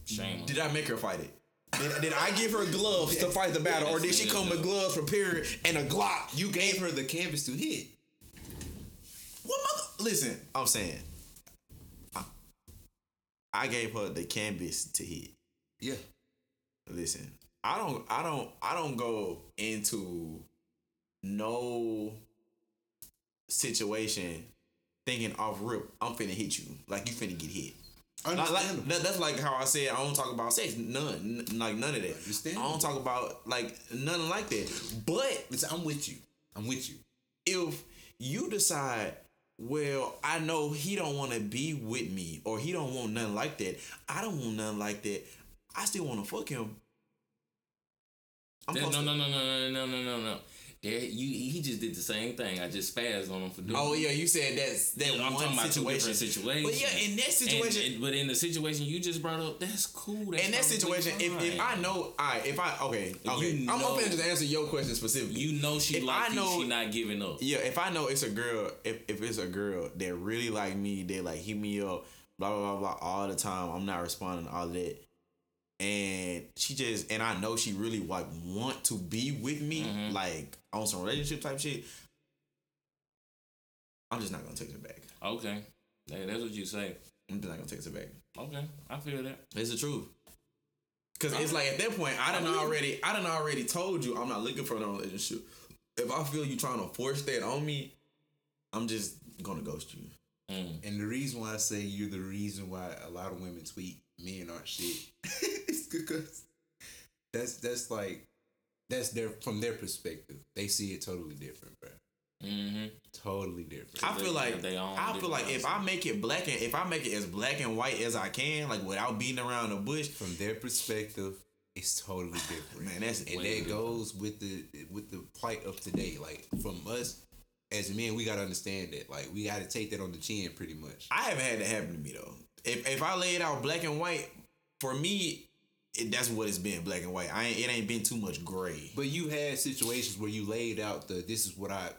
Shame on Did I make her fight it? Did, did I give her gloves to fight the battle, or did she come with gloves prepared and a Glock? you gave her the canvas to hit. What mother? Listen, I'm saying, I, I gave her the canvas to hit. Yeah. Listen, I don't, I don't, I don't go into no situation thinking off rip. I'm finna hit you like you finna get hit. Like, like, Understandable. that, that's like how I said I don't talk about sex. None, N- like none of that. Understandable. I don't talk about like nothing like that. But Listen, I'm with you. I'm with you. if you decide well i know he don't want to be with me or he don't want nothing like that i don't want nothing like that i still want to fuck him I'm no, no, no, no, no, no, no, no, no. There, you, he just did the same thing. I just spazzed on him for doing. oh yeah you said that's that I'm one talking about two different situations. but yeah in that situation and- but in the situation you just brought up, that's cool. That's in that situation if, if i know right if i okay okay You i'm know- gonna just answer your question specifically you know she if like I you, know- she not giving up. Yeah, if I know it's a girl, if, if it's a girl that really like me, they like hit me up, blah blah blah blah all the time. I'm not responding all of that. And she just and I know she really like want to be with me, Mm-hmm. like on some relationship type shit. I'm just not gonna text her back. Okay, Hey, that's what you say. I'm just not gonna text her back. Okay, I feel that. It's the truth. Cause it's like at that point, I done already, I done already told you I'm not looking for no relationship. If I feel you trying to force that on me, I'm just gonna ghost you. Mm. And the reason why I say you're the reason why a lot of women tweet men aren't shit is because that's that's like that's their from their perspective. They see it totally different, bro. Mm-hmm. Totally different. I They feel like have I feel like if I make it black and if I make it as black and white as I can, like without beating around the bush, from their perspective, it's totally different. Man, that's and way that goes with the with the plight of today. Like from us as men, we gotta understand that. Like we gotta take that on the chin, pretty much. I haven't had that happen to me though. If if I lay it out black and white, for me, it, that's what it's been black and white. I ain't, it ain't been too much gray. But you had situations where you laid out the this is what I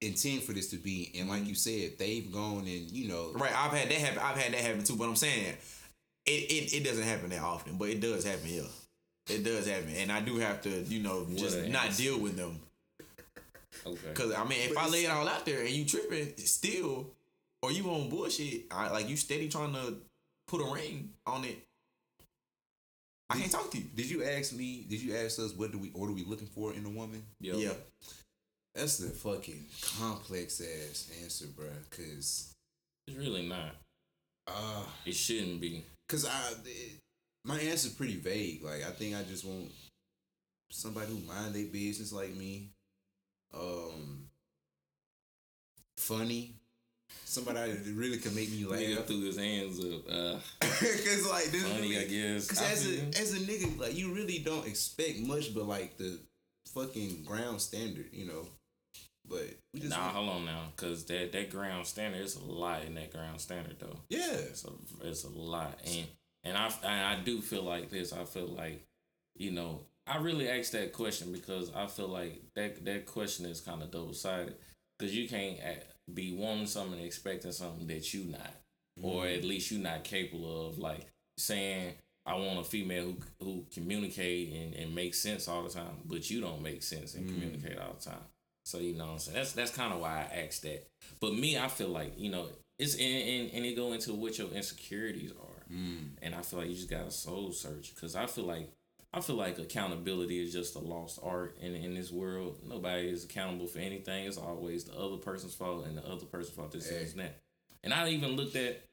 intend for this to be, and like mm-hmm. you said, they've gone and you know Right, I've had that happen. I've had that happen too. But I'm saying, it it, it doesn't happen that often, but it does happen here. It does happen, and I do have to, you know, just not ass. deal with them. Okay. Cause I mean, if I lay it all out there and you tripping still, or you on bullshit, I, like you steady trying to put a ring on it, I can't talk to you. Did you ask me? Did you ask us what do we what are we looking for in a woman? Yo, Yeah, That's the fucking complex ass answer, bruh. Cause It's really not. uh It shouldn't be. cause I it, my answer's pretty vague. Like I think I just want somebody who mind their business like me. Um funny. Somebody that really can make me Nigga laugh. threw his hands up. Uh, Cause like this funny, I guess. Cause I as a as a nigga, like you really don't expect much, but like the fucking ground standard, you know. But we just Nah, hold on now, cause that that ground standard, it's a lot in that ground standard though. yeah. It's a it's a lot, and and I and I do feel like this. I feel like, you know, I really asked that question because I feel like that that question is kind of double sided because you can't be wanting something and expecting something that you not, or mm-hmm. at least you not capable of. Like saying, I want a female who who communicate and, and make sense all the time, but you don't make sense and mm. communicate all the time. So you know what I'm saying? That's that's kind of why I asked that. But me, I feel like, you know, it's and, and, and it go into what your insecurities are. Mm. And I feel like you just gotta soul search. Cause I feel like I feel like accountability is just a lost art in in this world. Nobody is accountable for anything. It's always the other person's fault and the other person's fault this and this and that. And I even looked at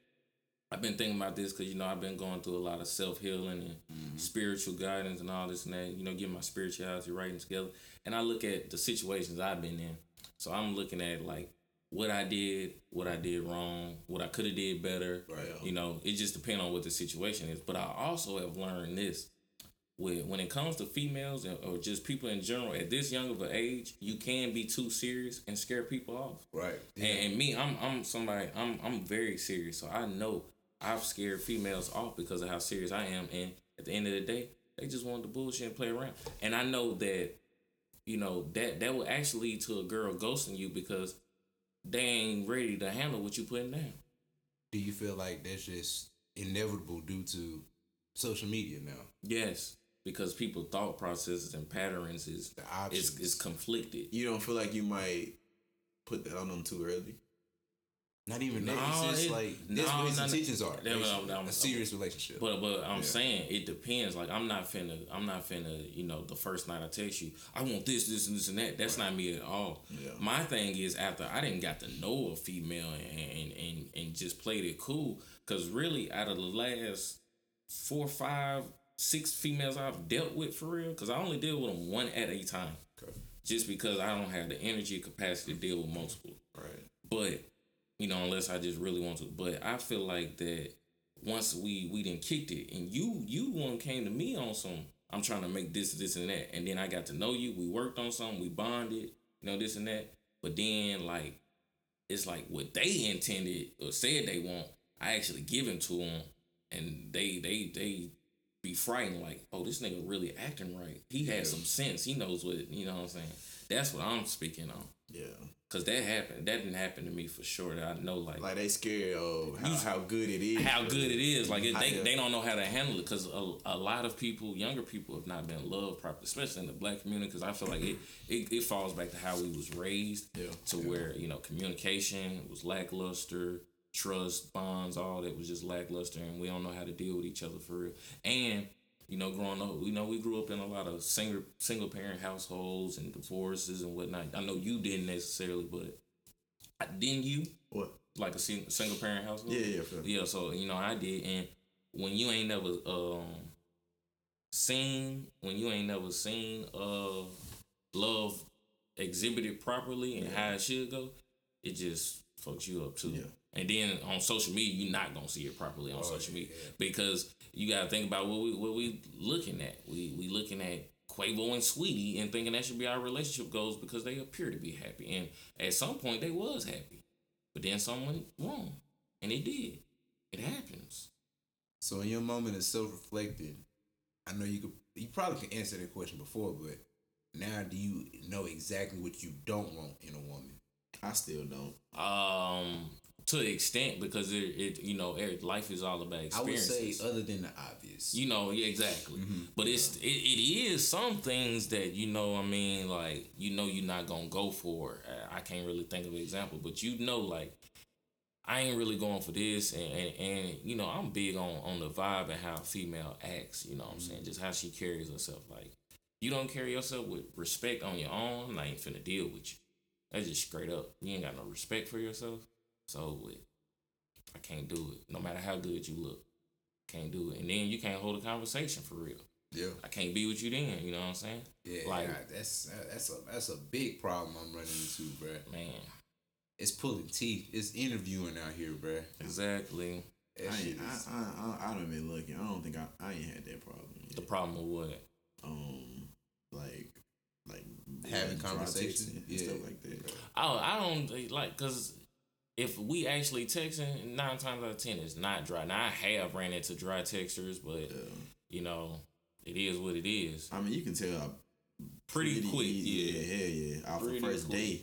I've been thinking about this because you know I've been going through a lot of self healing and Mm-hmm. spiritual guidance and all this and that. You know, getting my spirituality right and together. And I look at the situations I've been in. So I'm looking at like what I did, what I did wrong, what I could have did better. Right. You know, it just depends on what the situation is. But I also have learned this. With, when it comes to females or just people in general at this young of an age, you can be too serious and scare people off. Right. And, and me, I'm I'm somebody I'm I'm very serious. So I know I've scared females off because of how serious I am. And at the end of the day, they just want to bullshit and play around. And I know that, you know, that that will actually lead to a girl ghosting you because they ain't ready to handle what you putting down. Do you feel like that's just inevitable due to social media now? Yes. Because people thought processes and patterns is The is, is conflicted. You don't feel like you might put that on them too early? Not even No, that. It's just it- like no, that's what his no, no. intentions are. That- that- basically. that- a serious relationship. But but I'm Yeah. saying it depends. Like I'm not finna I'm not finna, you know, the first night I text you, I want this, this, and this and that. That's not me at all. Yeah. My thing is after I didn't got to know a female and and, and, and just played it cool. Cause really out of the last four, five, six females I've dealt with for real, cause I only deal with them one at a time. Okay. Just because I don't have the energy capacity to deal with multiple. Right. But you know, unless I just really want to. But I feel like that once we we didn't kicked it, and you you one came to me on some. I'm trying to make this this and that, and then I got to know you. We worked on something. We bonded. You know this and that. But then like it's like what they intended or said they want. I actually give it to them, and they they they be frightened like, oh, this nigga really acting right. He has some sense. He knows what you know. what I'm saying that's what I'm speaking on. Yeah. Cause that happened. That didn't happen to me for sure. I know, like, Like they scared of how, how good it is. how good it is. Like it, they they don't know how to handle it. Cause a, a lot of people, younger people, have not been loved properly, especially in the black community. Cause I feel like it it, it falls back to how we was raised. Yeah. To where you know communication was lackluster, trust bonds, all that was just lackluster, and we don't know how to deal with each other for real. And you know, growing up, you know, we grew up in a lot of single single parent households and divorces and whatnot. I know you didn't necessarily, but I- didn't you? What? Like a sing- single parent household? Yeah, yeah. Yeah, so you know I did, and when you ain't never um seen, when you ain't never seen uh love exhibited properly and how it should go, it just fucks you up too. Yeah. And then on social media, you're not gonna see it properly on oh, social media because you gotta think about what we what we looking at. We we looking at Quavo and Saweetie and thinking that should be our relationship goals because they appear to be happy. And at some point they was happy. But then someone wrong. And it did. It happens. So in your moment of self reflecting, I know you could you probably can answer that question before, but now do you know exactly what you don't want in a woman? I still don't. Um to an extent because it, it you know life is all about I would experiences. say other than the obvious. You know, yeah, exactly. But it's it, it is some things that you know. I mean, like you know, you're not gonna go for. I can't really think of an example, but you know, like I ain't really going for this, and and, and you know, I'm big on on the vibe and how a female acts. You know, what I'm saying just how she carries herself. Like you don't carry yourself with respect on your own, I ain't finna deal with you. That's just straight up. You ain't got no respect for yourself, so with. I can't do it. No matter how good you look. Can't do it. And then you can't hold a conversation for real. yeah, I can't be with you then, you know what I'm saying? yeah, Like- yeah, that's that's a that's a big problem I'm running into, bruh. Man, It's pulling teeth. It's interviewing out here, bruh. exactly. That I, shit ain't, is- I, I, I, I don't been looking. I don't think I, I ain't had that problem. Yet. The problem with what? Um, like, like Having dry conversation? and Yeah. stuff like that. Oh, I don't like because if we actually texting, nine times out of ten it's not dry. Now I have ran into dry texters, but Yeah. you know, it is what it is. I mean, you can tell Pretty quick, easy. yeah. yeah, hell yeah. Off Pretty the first quick. day,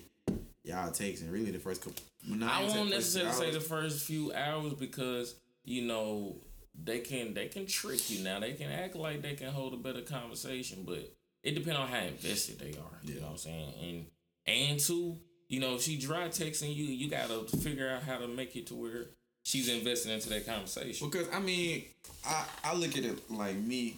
y'all texting. Really, the first couple. No, I won't necessarily say the first few hours because you know they can they can trick you now. They can act like they can hold a better conversation, but it depends on how invested they are. You Yeah. know what I'm saying? And and two, you know, if she dry texting you, you gotta figure out how to make it to where she's invested into that conversation. Because I mean, I I look at it like me.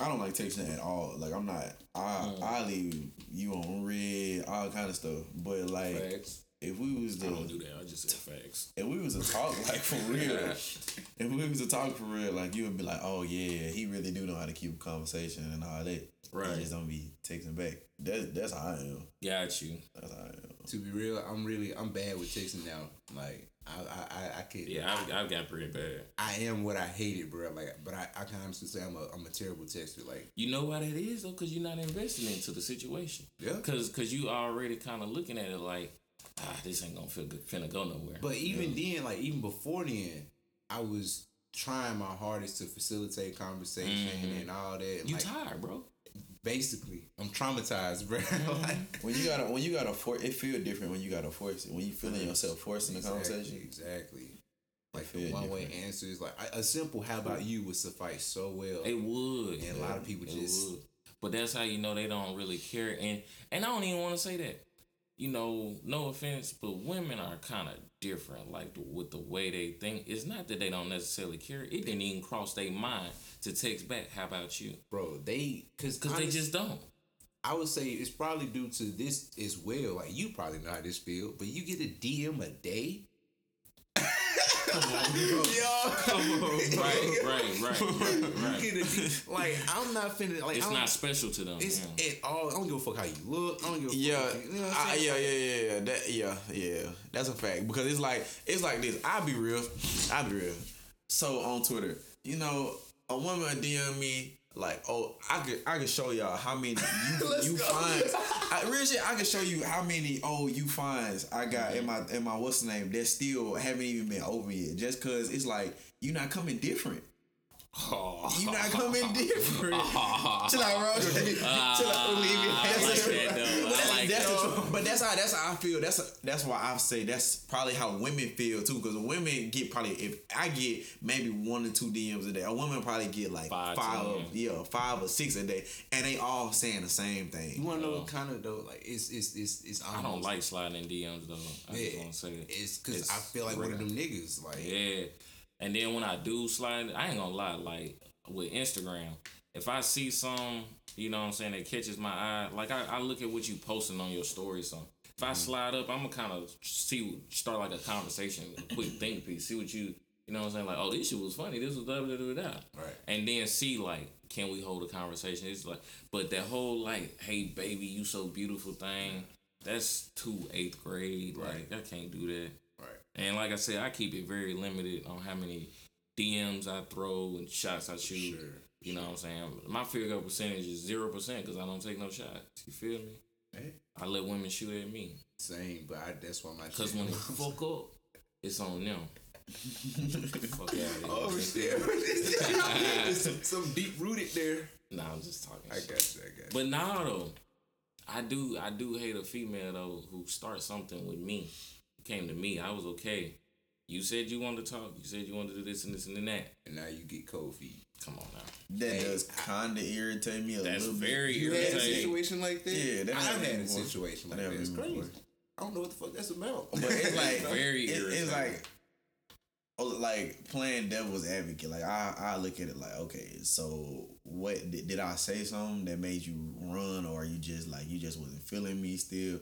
I don't like texting at all. Like I'm not. I Mm. I leave you on read, all kind of stuff. But like Facts. If we was I to don't do that. I just say facts. if we was to talk like for real, if we was to talk for real, like you would be like, oh yeah, he really do know how to keep a conversation and all that. Right. He just don't be texting back. That's that's how I am. Got you. That's how I am. To be real, I'm really I'm bad with texting now. Like I I I, I can't. Yeah, I've, I've got pretty bad. I am what I hated, bro. Like, but I, I can honestly say I'm a I'm a terrible texter. Like, You know why that is though, because you're not investing into the situation. Yeah. Cause, cause you already kind of looking at it like, ah, this ain't gonna feel good, finna go nowhere. but even then, like even before then, I was trying my hardest to facilitate conversation and all that. Mm-hmm. you like, tired, bro. basically, I'm traumatized, bro. Mm-hmm. like, When you gotta when you gotta force it feel different when you gotta force it. When you feeling yourself forcing the conversation. Exactly. Like the one way different. answers, like a simple "How about you" would suffice so well. It would. And a lot of people It just- would. But that's how you know they don't really care. And and I don't even want to say that. You know, no offense, but women are kind of different. Like the, with the way they think. It's not that they don't necessarily care. It didn't even cross their mind to text back. How about you? Bro, they because Because they just don't. I would say it's probably due to this as well. Like you probably know how this feel, but you get a DM a day. Come on, yo, come on, Right, right, right, right. You get a D, like I'm not finna like It's don't- special to them. It's yeah. at all. I don't give a fuck how you look. I don't give a Yeah, fuck. You know what I'm I, yeah, yeah, yeah, yeah. That, yeah, yeah. That's a fact because it's like it's like this. I'll be real. I'll be real. So on Twitter, you know, a woman DM me like, oh, I could I could show y'all how many you, you finds. I, real shit. I can show you how many oh you finds I got in my in my what's the name that still haven't even been over yet. Just cause it's like you're not coming different. You not coming different. Chill out, bro. Chill out. Leave it. I like that though. But I like that's the truth. But that's how that's how I feel. That's that's why I say that's probably how women feel too. Because women get probably if I get maybe one or two DMs a day, a woman probably get like Five, five, ten. yeah, five or six a day, and they all saying the same thing. You want to know what kind of though? Like it's it's it's it's. I don't like sliding in DMs though. I just Yeah, want to say it. it's because I feel like one of them niggas. Like Yeah. And then when I do slide, I ain't gonna lie, like with Instagram, if I see some, you know what I'm saying, that catches my eye, like I, I look at what you posting on your story, so if I mm-hmm. slide up, I'm gonna kind of see, start like a conversation, a quick think piece, see what you, you know what I'm saying, like, oh, this shit was funny, this was da da da da. Right. And then see, like, can we hold a conversation? It's like, but that whole, like, hey, baby, you so beautiful thing, that's too eighth grade. Like, I can't do that. And like I said, I keep it very limited on how many DMs I throw and shots I shoot. Sure, You know what I'm saying? My field goal percentage is zero percent because I don't take no shots. You feel me? Hey, I let women shoot at me. same, but I, that's why my Cause shit- when they fuck up, it's on them. fuck out of here. Oh shit! There's some, some deep rooted there. Nah, I'm just talking. I shit. got you. I got you. But now though, I do I do hate a female though who starts something with me. Came to me, I was okay. You said you wanted to talk. You said you wanted to do this and this and that. and now you get cold feet. Come on now. That Hey, does kind of irritate me a That's little very bit. You had a irritating. situation like that? Yeah, that I've had a before. situation like That that. It's crazy. before. I don't know what the fuck that's about. But it's like Very it- irritating. It's like oh, like playing devil's advocate. Like I, I look at it like, okay, so what did, did I say something that made you run, or you just like you just wasn't feeling me still?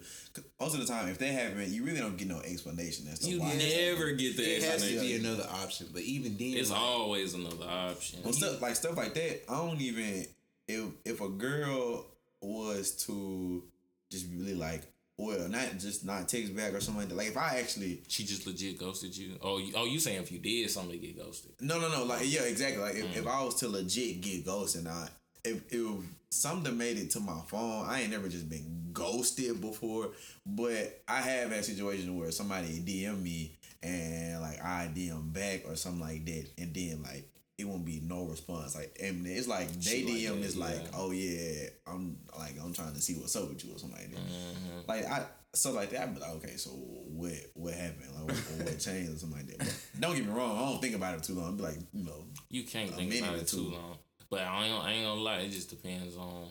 most of the time, if they haven't, you really don't get no explanation as to You why. never get the it has to be another option, but even then, It's like, always another option. Well, stuff like stuff like that. I don't even if if a girl was to just really like, well, not just not text back or something like that. Like if I actually She just legit ghosted you. Oh, you, oh, you saying if you did something get ghosted? No, no, no. Like, yeah, exactly. Like, if, Mm. if I was to legit get ghosted, I if if something made it to my phone, I ain't never just been ghosted before. But I have had situations where somebody DM me and like I DM back or something like that, and then like it won't be no response. Like, and it's like they like DM that, is like, yeah. oh yeah, I'm like I'm trying to see what's up with you or something like that. Mm-hmm. Like I. So like that, I'd like, okay, so what what happened? Like what, what changed or something like that. But don't get me wrong, I don't think about it too long. I'd be like, you know, You can't think about it too long. But I ain't, I ain't gonna lie. It just depends on,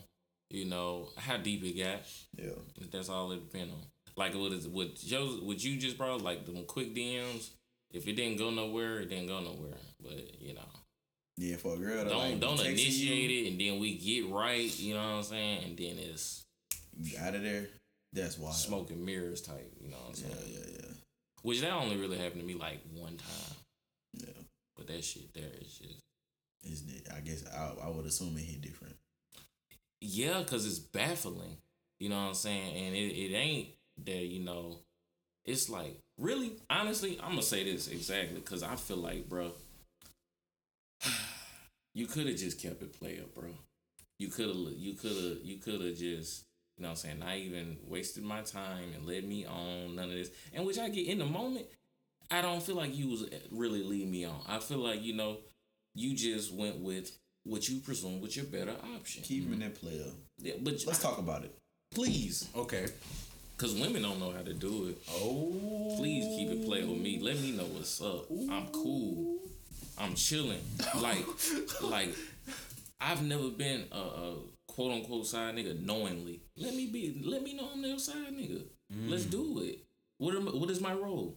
you know, how deep it got. yeah. That's all it depends on. Like what is what Joe what you just brought, like them quick DMs. If it didn't go nowhere, it didn't go nowhere. But you know, Yeah, for a girl to don't like, don't initiate you, it, and then we get right. You know what I'm saying? And then it's You out of there. That's why smoking mirrors type. You know what I'm saying? Yeah, yeah, yeah, Which that only really happened to me like one time. yeah. But that shit there is just Isn't it? I guess I, I would assume it hit different. yeah, cause it's baffling. You know what I'm saying? And it, it ain't that you know. It's like really, honestly, I'm gonna say this exactly because I feel like, bro, you could have just kept it player, bro. You could have, you could have, you could have just, you know what I'm saying, not even wasted my time and led me on none of this. And which I get in the moment, I don't feel like you was eh, really leading me on. I feel like, you know, you just went with what you presume was your better option. Keep him in mm-hmm. that player. Yeah, but Let's talk about it. please, Okay. because women don't know how to do it. Oh. Please keep it playing with me. Let me know what's up. I'm cool. I'm chilling. Like, like I've never been a, a quote unquote side nigga knowingly. Let me be. Let me know I'm their side nigga. Let's do it. What am, What is my role?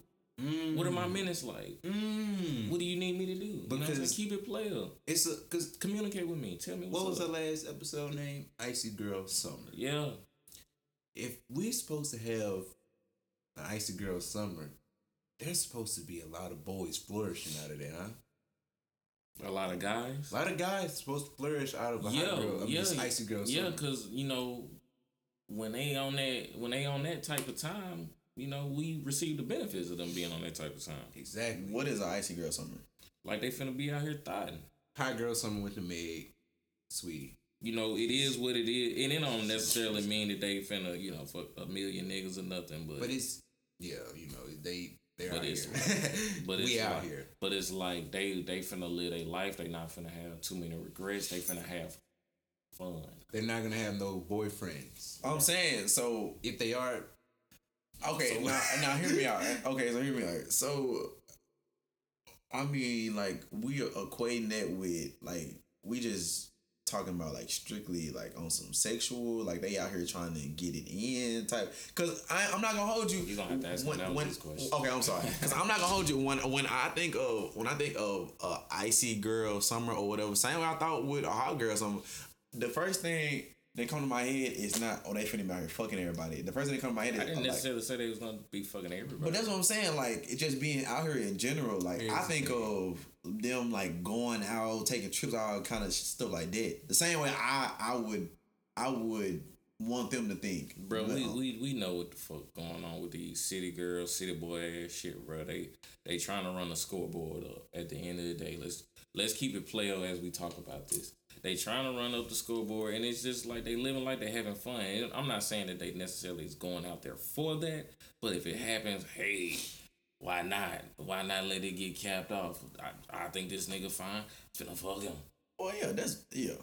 What are my minutes like? Mm. What do you need me to do? You know what I'm saying? Because- Keep it player. It's a because Communicate with me. Tell me what's what was up. the last episode name? Icy Girl Summer. Yeah. If we're supposed to have an Icy Girl Summer, there's supposed to be a lot of boys flourishing out of there, huh? A lot of guys. A lot of guys supposed to flourish out of a yeah, hot girl. I mean, yeah, this Icy Girl Yeah, because you know when they on that when they on that type of time, you know we receive the benefits of them being on that type of time. exactly. What is an icy girl summer? Like they finna be out here thotting. Hot Girl Summer with the Meg, Saweetie. You know, it is what it is, and it don't necessarily mean that they finna, you know, fuck a million niggas or nothing. But But it's yeah, you know they they're But out it's- here. but it's we out like, here. But it's like they they finna live their life. They not finna have too many regrets. They finna have fun. They're not gonna have no boyfriends. I'm saying so. If they are, Okay, So- now now hear me out. Okay, so hear me out. So, I mean, like we are equating that with like we just talking about like strictly like on some sexual, like they out here trying to get it in type. Cause I, I'm not gonna hold you. You gonna have to ask when, when, question. Okay, I'm sorry. Cause I'm not gonna hold you when when I think of when I think of uh, icy girl summer or whatever. Same way I thought with a hot girl summer. The first thing that come to my head is not oh they finna be out here fucking everybody. The first thing that come to my head is I didn't like, necessarily say they was gonna be fucking everybody. but that's what I'm saying. Like it just being out here in general. Like I think of them like going out, taking trips all kind of stuff like that. The same way I I would I would want them to think, Bro, we, we we know what the fuck going on with these city girls, city boy ass shit, bro. They they trying to run the scoreboard up. At the end of the day, let's let's keep it player as we talk about this. They trying to run up the scoreboard, and it's just like they living like they having fun. And I'm not saying that they necessarily is going out there for that, but if it happens, hey, why not? Why not let it get capped off? I, I think this nigga fine. Finna fuck him. oh yeah, that's yeah.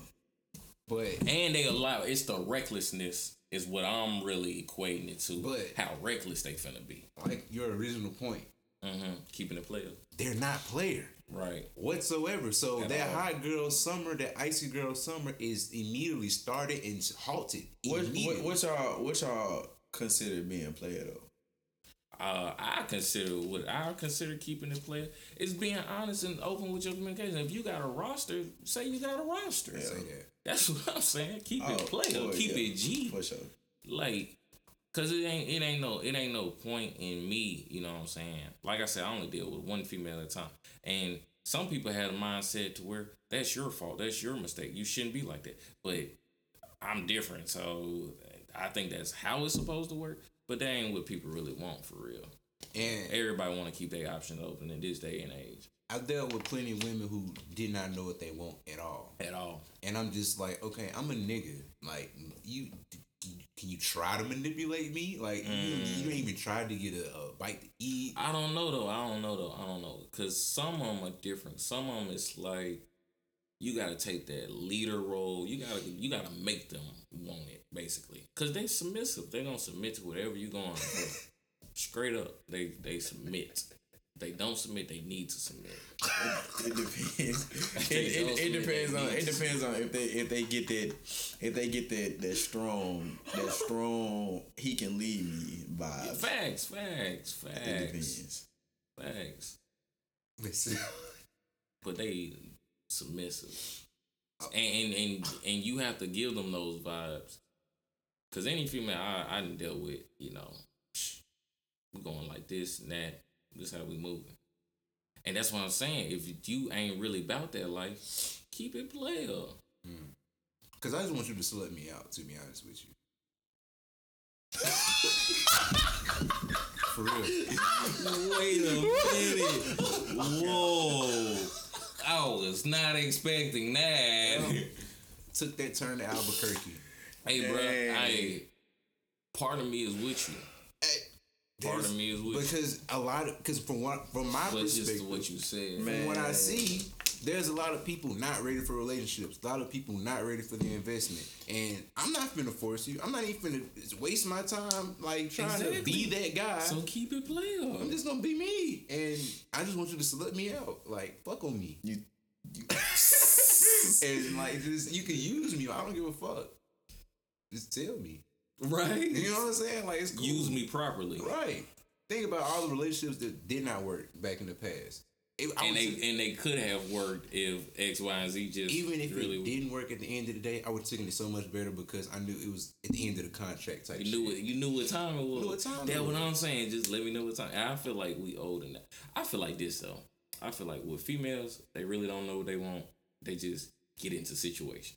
but And they allow it's the recklessness is what I'm really equating it to. But- how reckless they finna be. like your original point, Mm-hmm. Keeping it player. they're not player Right. whatsoever. So At that all. hot girl summer, that icy girl summer, is immediately started and halted. What immediately. what, what y'all what y'all consider being player though? Uh, I consider what I consider keeping it player is being honest and open with your communication. If you got a roster, say you got a roster. That. That's what I'm saying. Keep Oh, it player. boy, Keep yeah. it G. For sure. like Cause it ain't it ain't no it ain't no point in me, you know what I'm saying? Like I said, I only deal with one female at a time. And some people had a mindset to where that's your fault, that's your mistake. You shouldn't be like that. But I'm different, so I think that's how it's supposed to work. But that ain't what people really want for real. And Everybody want to keep their options open in this day and age. I've dealt with plenty of women who did not know what they want at all. At all. And I'm just like, okay, I'm a nigga. Like you, can you try to manipulate me? Like you, you mm. ain't even tried to get a, a bite to eat. I don't know though. I don't know though. I don't know. Cause some of them are different. Some of them it's like you gotta take that leader role. You gotta you gotta make them want it basically. Cause they submissive. They gonna submit to whatever you going. for. Straight up, they they submit. They don't submit. They need to submit. It depends. it, They it, it depends on it depends on if they if they get that if they get that that strong that strong he can lead me vibe. Facts, facts, It facts, depends. facts. But they submissive, uh, and and and, and you have to give them those vibes, Cause any female I I done dealt with, you know, we going like this and that. This how we moving. And that's what I'm saying. If you ain't really about that life, keep it player. Mm. Cause I just want you to slut me out. To be honest with you. For real. Wait a minute. Whoa. I was not expecting that. Took that turn to Albuquerque. Hey, bro. Hey, part of me is with you. Hey, Part of me is with you. because a lot of because from what from my But just perspective, what you said. Man. from what I see, there's a lot of people not ready for relationships. A lot of people not ready for the investment. And I'm not gonna force you. I'm not even gonna waste my time like trying to be that guy. So keep it player. I'm just gonna be me, and I just want you to slut me out, like fuck on me, You, and like just you can use me. I don't give a fuck. Just tell me. Right. You know what I'm saying? Like it's cool. Use me properly. Right. Think about all the relationships that did not work back in the past. It- And they and they could have worked if X, Y, and Z just even if really it didn't work at the end of the day, I would have taken it so much better because I knew it was at the end of the contract type. You knew shit. it. You knew what time it was. Knew what time That's what. I'm saying. Just let me know what time. And I feel like we old enough. I feel like this though. I feel like with females, they really don't know what they want. They just get into situations.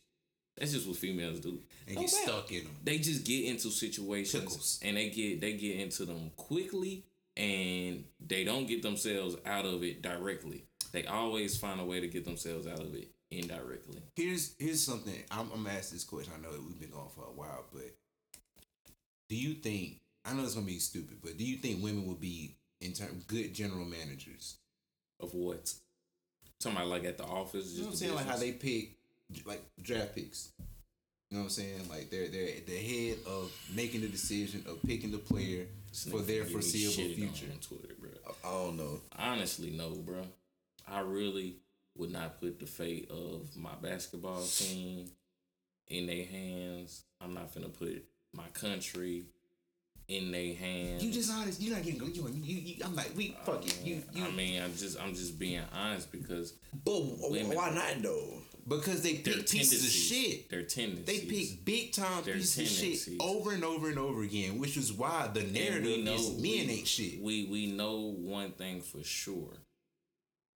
That's just what females do. and No get stuck in them. They just get into situations Pickles. and they get they get into them quickly and they don't get themselves out of it directly. They always find a way to get themselves out of it indirectly. Here's here's something. I'm, I'm gonna ask this question. I know that we've been going for a while, but do you think? I know it's gonna be stupid, but do you think women will be in term good general managers? Of what? Somebody like at the office. Just You know what I'm saying? Like how they pick like draft picks. You know what I'm saying? Like they're they're at the head of making the decision of picking the player This for their foreseeable future. On Twitter, bro. I don't know. Honestly, no, bro. I really would not put the fate of my basketball team in their hands. I'm not gonna put my country in their hands. You just honest. You're not getting you, you, you. I'm like we fuck it. You you I mean, I'm just I'm just being honest because But Women. why not though? Because they their pick pieces of tendencies, shit. Their tendencies. They pick big time Their pieces of shit over and over and over again, which is why the narrative is men we, ain't shit. We we know one thing for sure.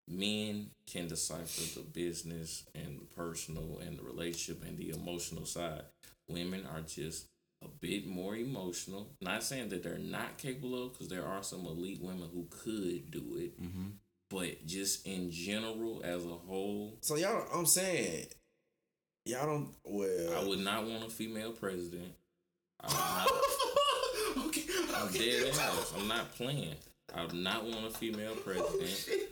Men can decipher the business and the personal and the relationship and the emotional side. Women are just a bit more emotional. Not saying that they're not capable of, because there are some elite women who could do it. Mm-hmm. But just in general, as a whole, So y'all, I'm saying, y'all don't. Well, I would not want a female president. I not okay, I'm okay. dead ass. I'm not playing. I would not want a female oh, president.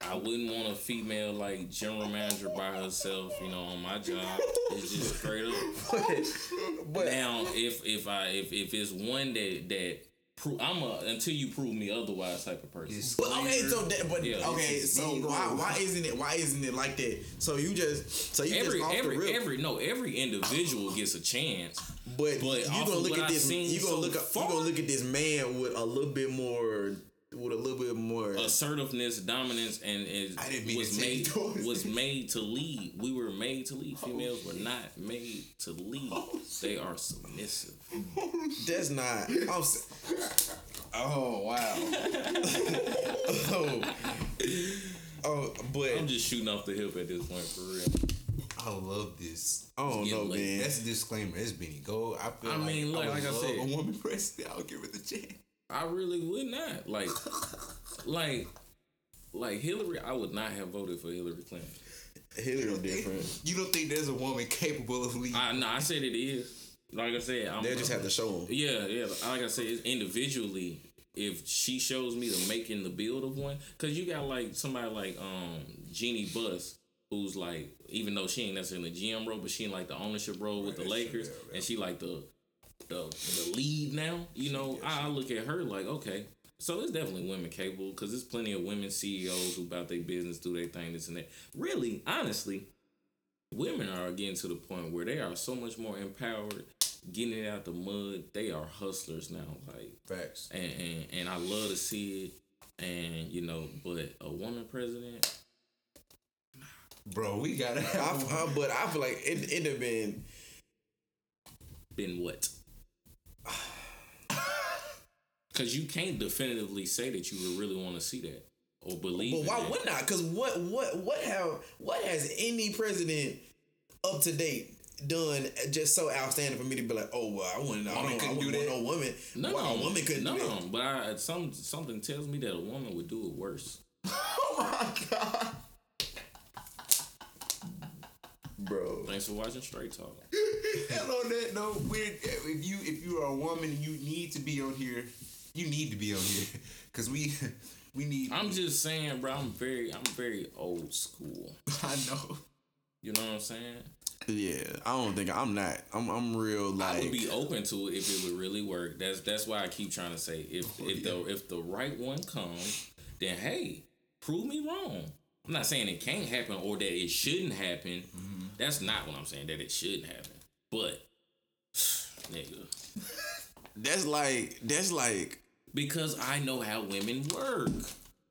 I wouldn't want a female like general manager by herself. You know, on my job, it's just straight up. but Now, if if I if if it's one that that pro- I'm a until you prove me otherwise type of person. Yes. But okay, so that, but Yeah, okay, so why why isn't it why isn't it like that? So you just so you Every just off every the every no every individual gets a chance. but, but you off gonna look at I've this seen you gonna so look at, you far- gonna look at this man with a little bit more with a little bit more assertiveness, dominance, and is I didn't mean was made was made to lead. We were made to lead. Oh, Females were not made to lead. Oh, they are submissive. That's not. I'm. Oh wow. oh. Oh, but I'm just shooting off the hip at this point for real. I love this. I don't know, man. That's a disclaimer. It's Benny Gold. I feel I like mean, look, would like I love said- a woman president. I'll give it the chance. I really would not like, like, like Hillary. I would not have voted for Hillary Clinton. Hillary different. You don't think there's a woman capable of leading? I no, I said it is. Like I said, I'm, They just have to show them. Yeah, yeah. Like I said, it's individually, if she shows me the making the build of one, because you got like somebody like um Jeanie Buss, who's like, even though she ain't necessarily in the GM role, but she in like the ownership role with the Lakers, yeah, yeah. and she like the the the lead now. You know, I, I look at her like, okay. So it's definitely women capable because there's plenty of women CEOs who about their business, do their thing, this and that. Really, honestly, women are getting to the point where they are so much more empowered, getting it out the mud. They are hustlers now, like, Facts. and and, and I love to see it. And you know, but a woman president, Bro, we gotta I, I, but I feel like it it'd have been been what? Because you can't definitively say that you would really want to see that or believe. But why would not? Because what what what have what has any president up to date done just so outstanding for me to be like, oh well, I wouldn't, I Woman don't, I do that? no woman. No, a woman couldn't no, do that. No, but I, some something tells me that a woman would do it worse. Oh my god, bro. Thanks for watching Straight Talk. And on that note, we're, if you if you are a woman you need to be on here, you need to be on here because we we need. I'm just saying, bro. I'm very, I'm very old school. I know. You know what I'm saying? Yeah, I don't think I'm not. I'm I'm real like. I would be open to it if it would really work. That's that's why I keep trying to say if oh, if the if the right one comes, then hey, prove me wrong. I'm not saying it can't happen or that it shouldn't happen. Mm-hmm. That's not what I'm saying. That it shouldn't happen. But nigga, that's like that's like. because I know how women work.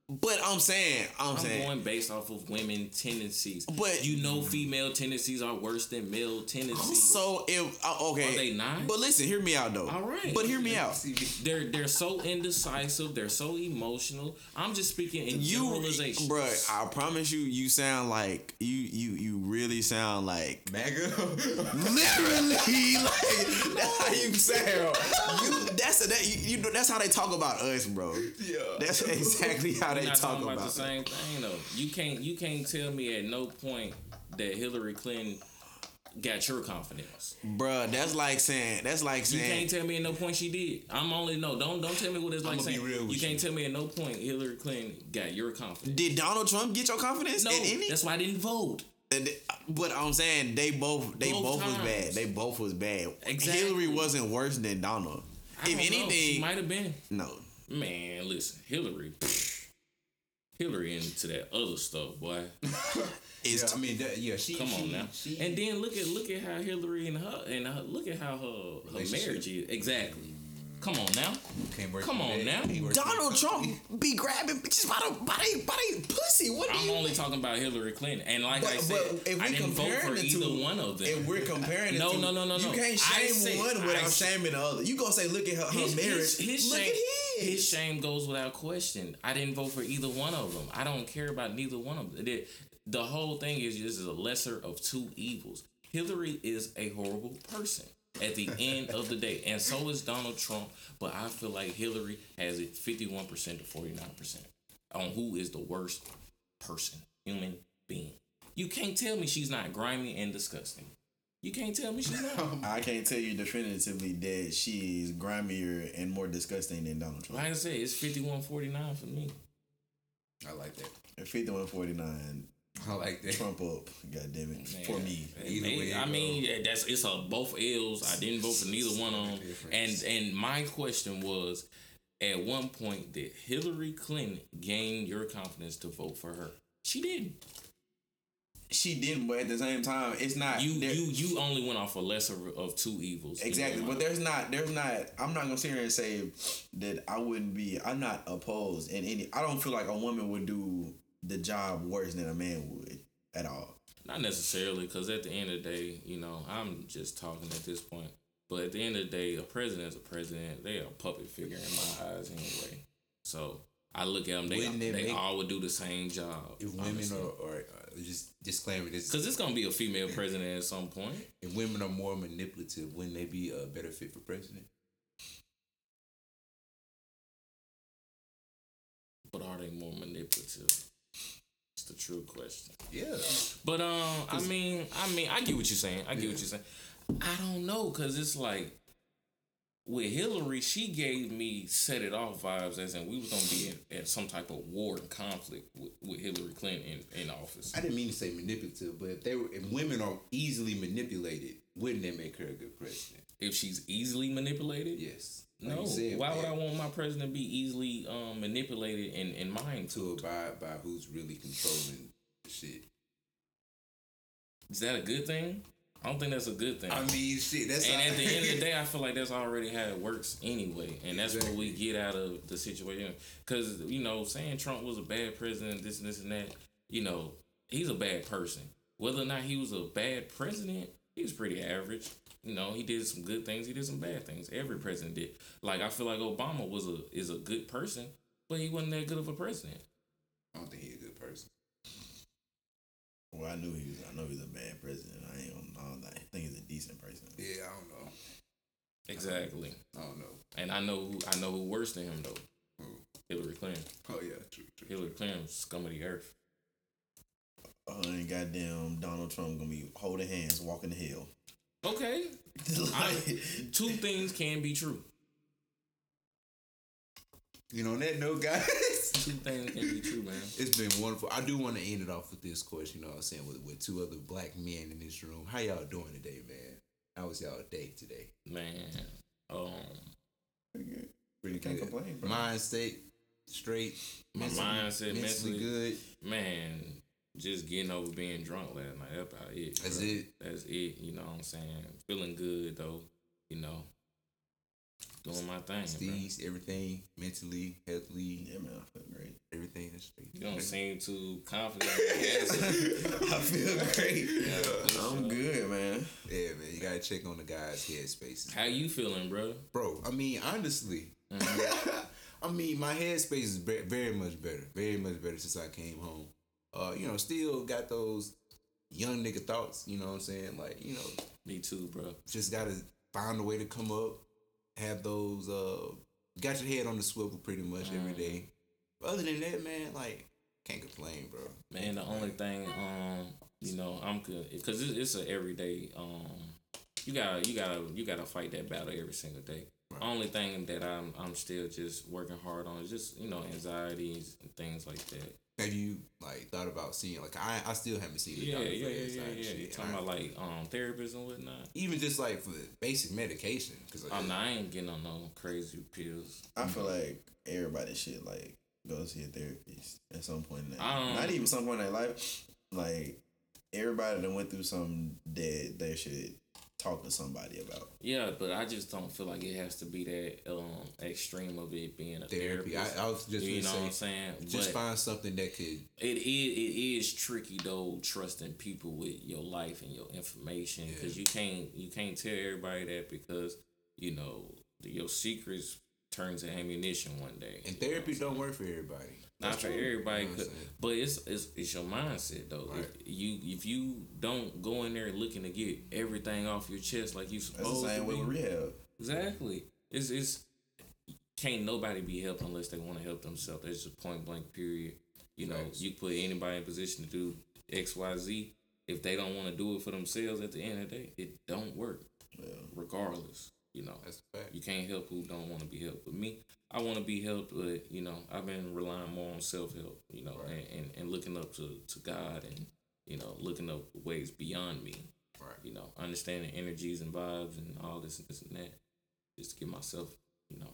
But I'm saying I'm, I'm saying. going based off of women tendencies. But- you know, female tendencies are worse than male tendencies. So if uh, okay, Are they not? But listen, hear me out though. All right. But hear me out. They're they're so indecisive. They're so emotional. I'm just speaking in You, generalization. bruh, I promise you, you sound like you you you really sound like MAGA. literally like that's how you sound. You that's that you, you know that's how they talk about us, bro. Yeah. That's exactly how We're not talking about, about, the same thing though. You can't you can't tell me at no point that Hillary Clinton got your confidence. Bruh, that's like saying that's like saying You can't tell me at no point she did. I'm only no. Don't don't tell me what it's like saying. you can't you. tell me at no point Hillary Clinton got your confidence. did Donald Trump get your confidence No, in any? that's why I didn't vote. But I'm saying they both they Both both, was bad. They both was bad. Exactly. Hillary wasn't worse than Donald. I if anything, might have been. no. Man, listen, Hillary. Hillary into that other stuff, boy. It's Yeah, I mean, that, yeah, she. Come she, on now. She, and then look at look at how Hillary and her and her, look at how her her Relationship. marriage is. Exactly. Come on now. can't come on that. now. Donald Trump be grabbing bitches by the by they by they pussy. What do I'm you only mean? talking about Hillary Clinton. And like I said, but if I we didn't vote comparing for the either two, one of them. if we're comparing the No, two, no, no, no, you can't shame said- one without I shaming the other. You gonna say, look at her, her his, marriage. his, his look shame, at his. his shame goes without question. I didn't vote for either one of them. I don't care about neither one of them. The, the whole thing is this is a lesser of two evils. Hillary is a horrible person at the end of the day, and so is Donald Trump. But I feel like Hillary has it fifty-one percent to forty-nine percent on who is the worst person, human being. You can't tell me she's not grimy and disgusting. You can't tell me she's not. I can't tell you definitively that she's is grimier and more disgusting than Donald Trump. Like I said, it's 51-49 for me. I like that. At 5149, I like that. Trump up. God damn it. For me. Either way I go. mean, that's it's a both L's. I didn't vote for neither one of them. And difference. and my question was, at one point, did Hillary Clinton gain your confidence to vote for her? She didn't. She didn't, but at the same time, it's not. You you you only went off a lesser of two evils. Exactly, but there's not, there's not. I'm not gonna sit here and say that I wouldn't be. I'm not opposed in any. I don't feel like a woman would do the job worse than a man would at all. Not necessarily, because at the end of the day, you know, I'm just talking at this point. But at the end of the day, a president is a president. They are a puppet figure in my eyes anyway. So I look at them. They Wouldn't they make- all would do the same job. If women are, or uh, just disclaimer this, because it's gonna be a female president at some point. if women are more manipulative, wouldn't they be a better fit for president? But are they more manipulative? It's the true question. Yeah. But um, I mean, I mean, I get what you're saying. I get what you're saying. I don't know, cause it's like with Hillary, she gave me set it off vibes, as in we was gonna be in, in some type of war and conflict with, with Hillary Clinton in, in office. I didn't mean to say manipulative, but if they were, if women are easily manipulated, wouldn't that make her a good president? If she's easily manipulated, Yes. Like no. said, Why would I want my president to be easily um, manipulated and, and mind to? abide by who's really controlling the shit? Is that a good thing? I don't think that's a good thing. I mean, shit. That's And at the end of the day, I feel like that's already how it works anyway, and that's what we get out of the situation. Because you know, saying Trump was a bad president, this and this and that, you know, he's a bad person. Whether or not he was a bad president, he was pretty average. You know, he did some good things. He did some bad things. Every president did. Like I feel like Obama was a is a good person, but he wasn't that good of a president. I don't think he's a good person. Well, I knew he was. I know he's a bad president. I ain't. I, don't, I think he's a decent person. Yeah, I don't know. Exactly. I don't know. And I know who I know who worse than him though. Who? Hillary Clinton. Oh yeah, true, true. Hillary Clinton, scum of the earth. Uh, and goddamn Donald Trump gonna be holding hands, walking the hill. Okay. like, Two things can be true. You know, on that note, guys, Two things can be true, man. it's been wonderful. I do want to end it off with this question. You know what I'm saying? With, with two other black men in this room. How y'all doing today, man? How was y'all day today? Man. Um pretty good. Pretty Can't good. complain, bro. Mind state straight. My mindset, mentally- good. man, just getting over being drunk last night. That's about it. That's bro. it. That's it. You know what I'm saying? Feeling good though. You know, doing my thing. bro. Steeze, everything mentally, healthily, Yeah, man, I feel great. everything is straight. You don't seem too confident. Yes. I feel great. Yeah, I'm good, man. Yeah, man, you gotta check on the guys' head spaces. How you feeling, bro? Bro, I mean, honestly, Mm-hmm. I mean, my headspace is very much better, very much better since I came home. Uh, you know, still got those young nigga thoughts. You know what I'm saying? Like, you know, Me too, bro. just gotta find a way to come up, have those. Uh, got your head on the swivel pretty much every day. Other than that, man, like, can't complain, bro. Man, the only thing, um, you know, I'm good because it's, it's a everyday. Um, you gotta, you gotta, you gotta fight that battle every single day. Only thing that I'm, I'm still just working hard on is just you know anxieties and things like that. Have you like thought about seeing? Like, I I still haven't seen the Yeah, doctor yeah, for yeah, this yeah, type yeah. shit. You talking I- about like um therapists and whatnot? even just like for basic medication because Oh no, I ain't getting on no crazy pills. I feel like everybody should like go see a therapist at some point in their Um, Not even some point in their life. Like everybody that went through something that they should talk to somebody about. Yeah, but I just don't feel like it has to be that um extreme of it being a therapy. therapist. I, I was just you know gonna what I'm saying? just But- find something that could. It is it is tricky though trusting people with your life and your information because you can't you can't tell everybody that because you know your secrets turn to ammunition one day. And therapy don't work for everybody. Not for everybody, You know what I'm 'cause- saying? but it's, it's it's your mindset though. Right. If you if you don't go in there looking to get everything off your chest like you That's supposed the same to with be, rehab. exactly. It's it's can't nobody be helped unless they want to help themselves. That's just point blank. Period. You know, you put anybody in position to do X Y Z. If they don't want to do it for themselves, at the end of the day, it don't work. Yeah. Regardless, you know. You can't help who don't want to be helped. But me, I want to be helped. But you know, I've been relying more on self help. You know, and, and and looking up to to God and you know looking up ways beyond me. Right. You know, understanding energies and vibes and all this and this and that, just to get myself, you know,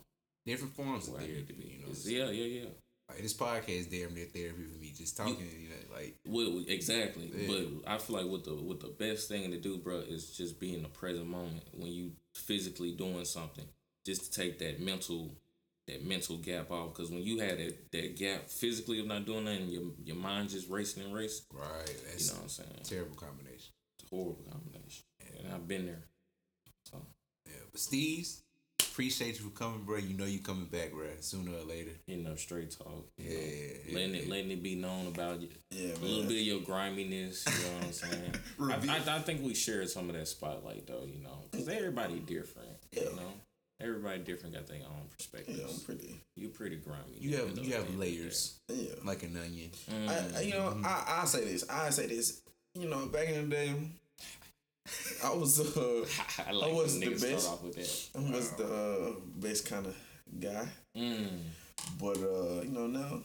Different forms of therapy. be. You know, yeah, yeah, yeah. like this podcast is damn near therapy for me. Just talking, you, know, like Well, exactly. Yeah. But I feel like what the what the best thing to do, bro, is just be in the present moment when you physically doing something, just to take that mental that mental gap off. Because when you had that, that gap physically of not doing nothing, your your mind just racing and racing. right. that's You know what I'm saying? terrible combination. It's a horrible combination, and I've been there. So Yeah, but Steeze. Appreciate you for coming, bro. You know you coming back, bro. Sooner or later. you know, straight talk. You Yeah, know, yeah, letting yeah. it letting it be known about you. Yeah, A little bit of your griminess, you know what I'm saying? Reveal. I, I, I think we shared some of that spotlight though, you know, because everybody different, Yeah. you know. Everybody different got their own perspective. Yeah, I'm pretty. you pretty grimy. You have you have the end of the layers Yeah. like an onion. day. I, I- you know, I I say this. I say this. You know, back in the day, I was uh. I like I was the best. off with that. I was the uh, best kind of guy. Mm. But uh, you know now,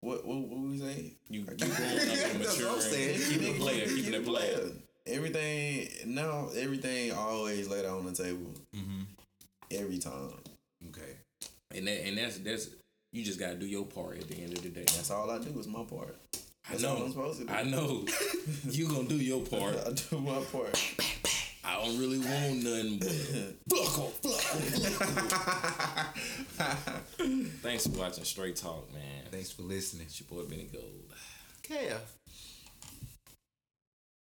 what what what we say? You, you growing up and I'm maturing. saying. Keep it player, Keep keeping it it player. Everything now, everything always laid out on the table Mm-hmm. every time. Okay. And that and that's that's you just gotta do your part at the end of the day. That's all I do is my part. I know. all I'm supposed to do. I know. you gonna do your part. I do my part. I don't really want nothing but fuck off, fuck off. Thanks for watching Straight Talk, man. Thanks for listening. It's your boy Benny Gold. Kev.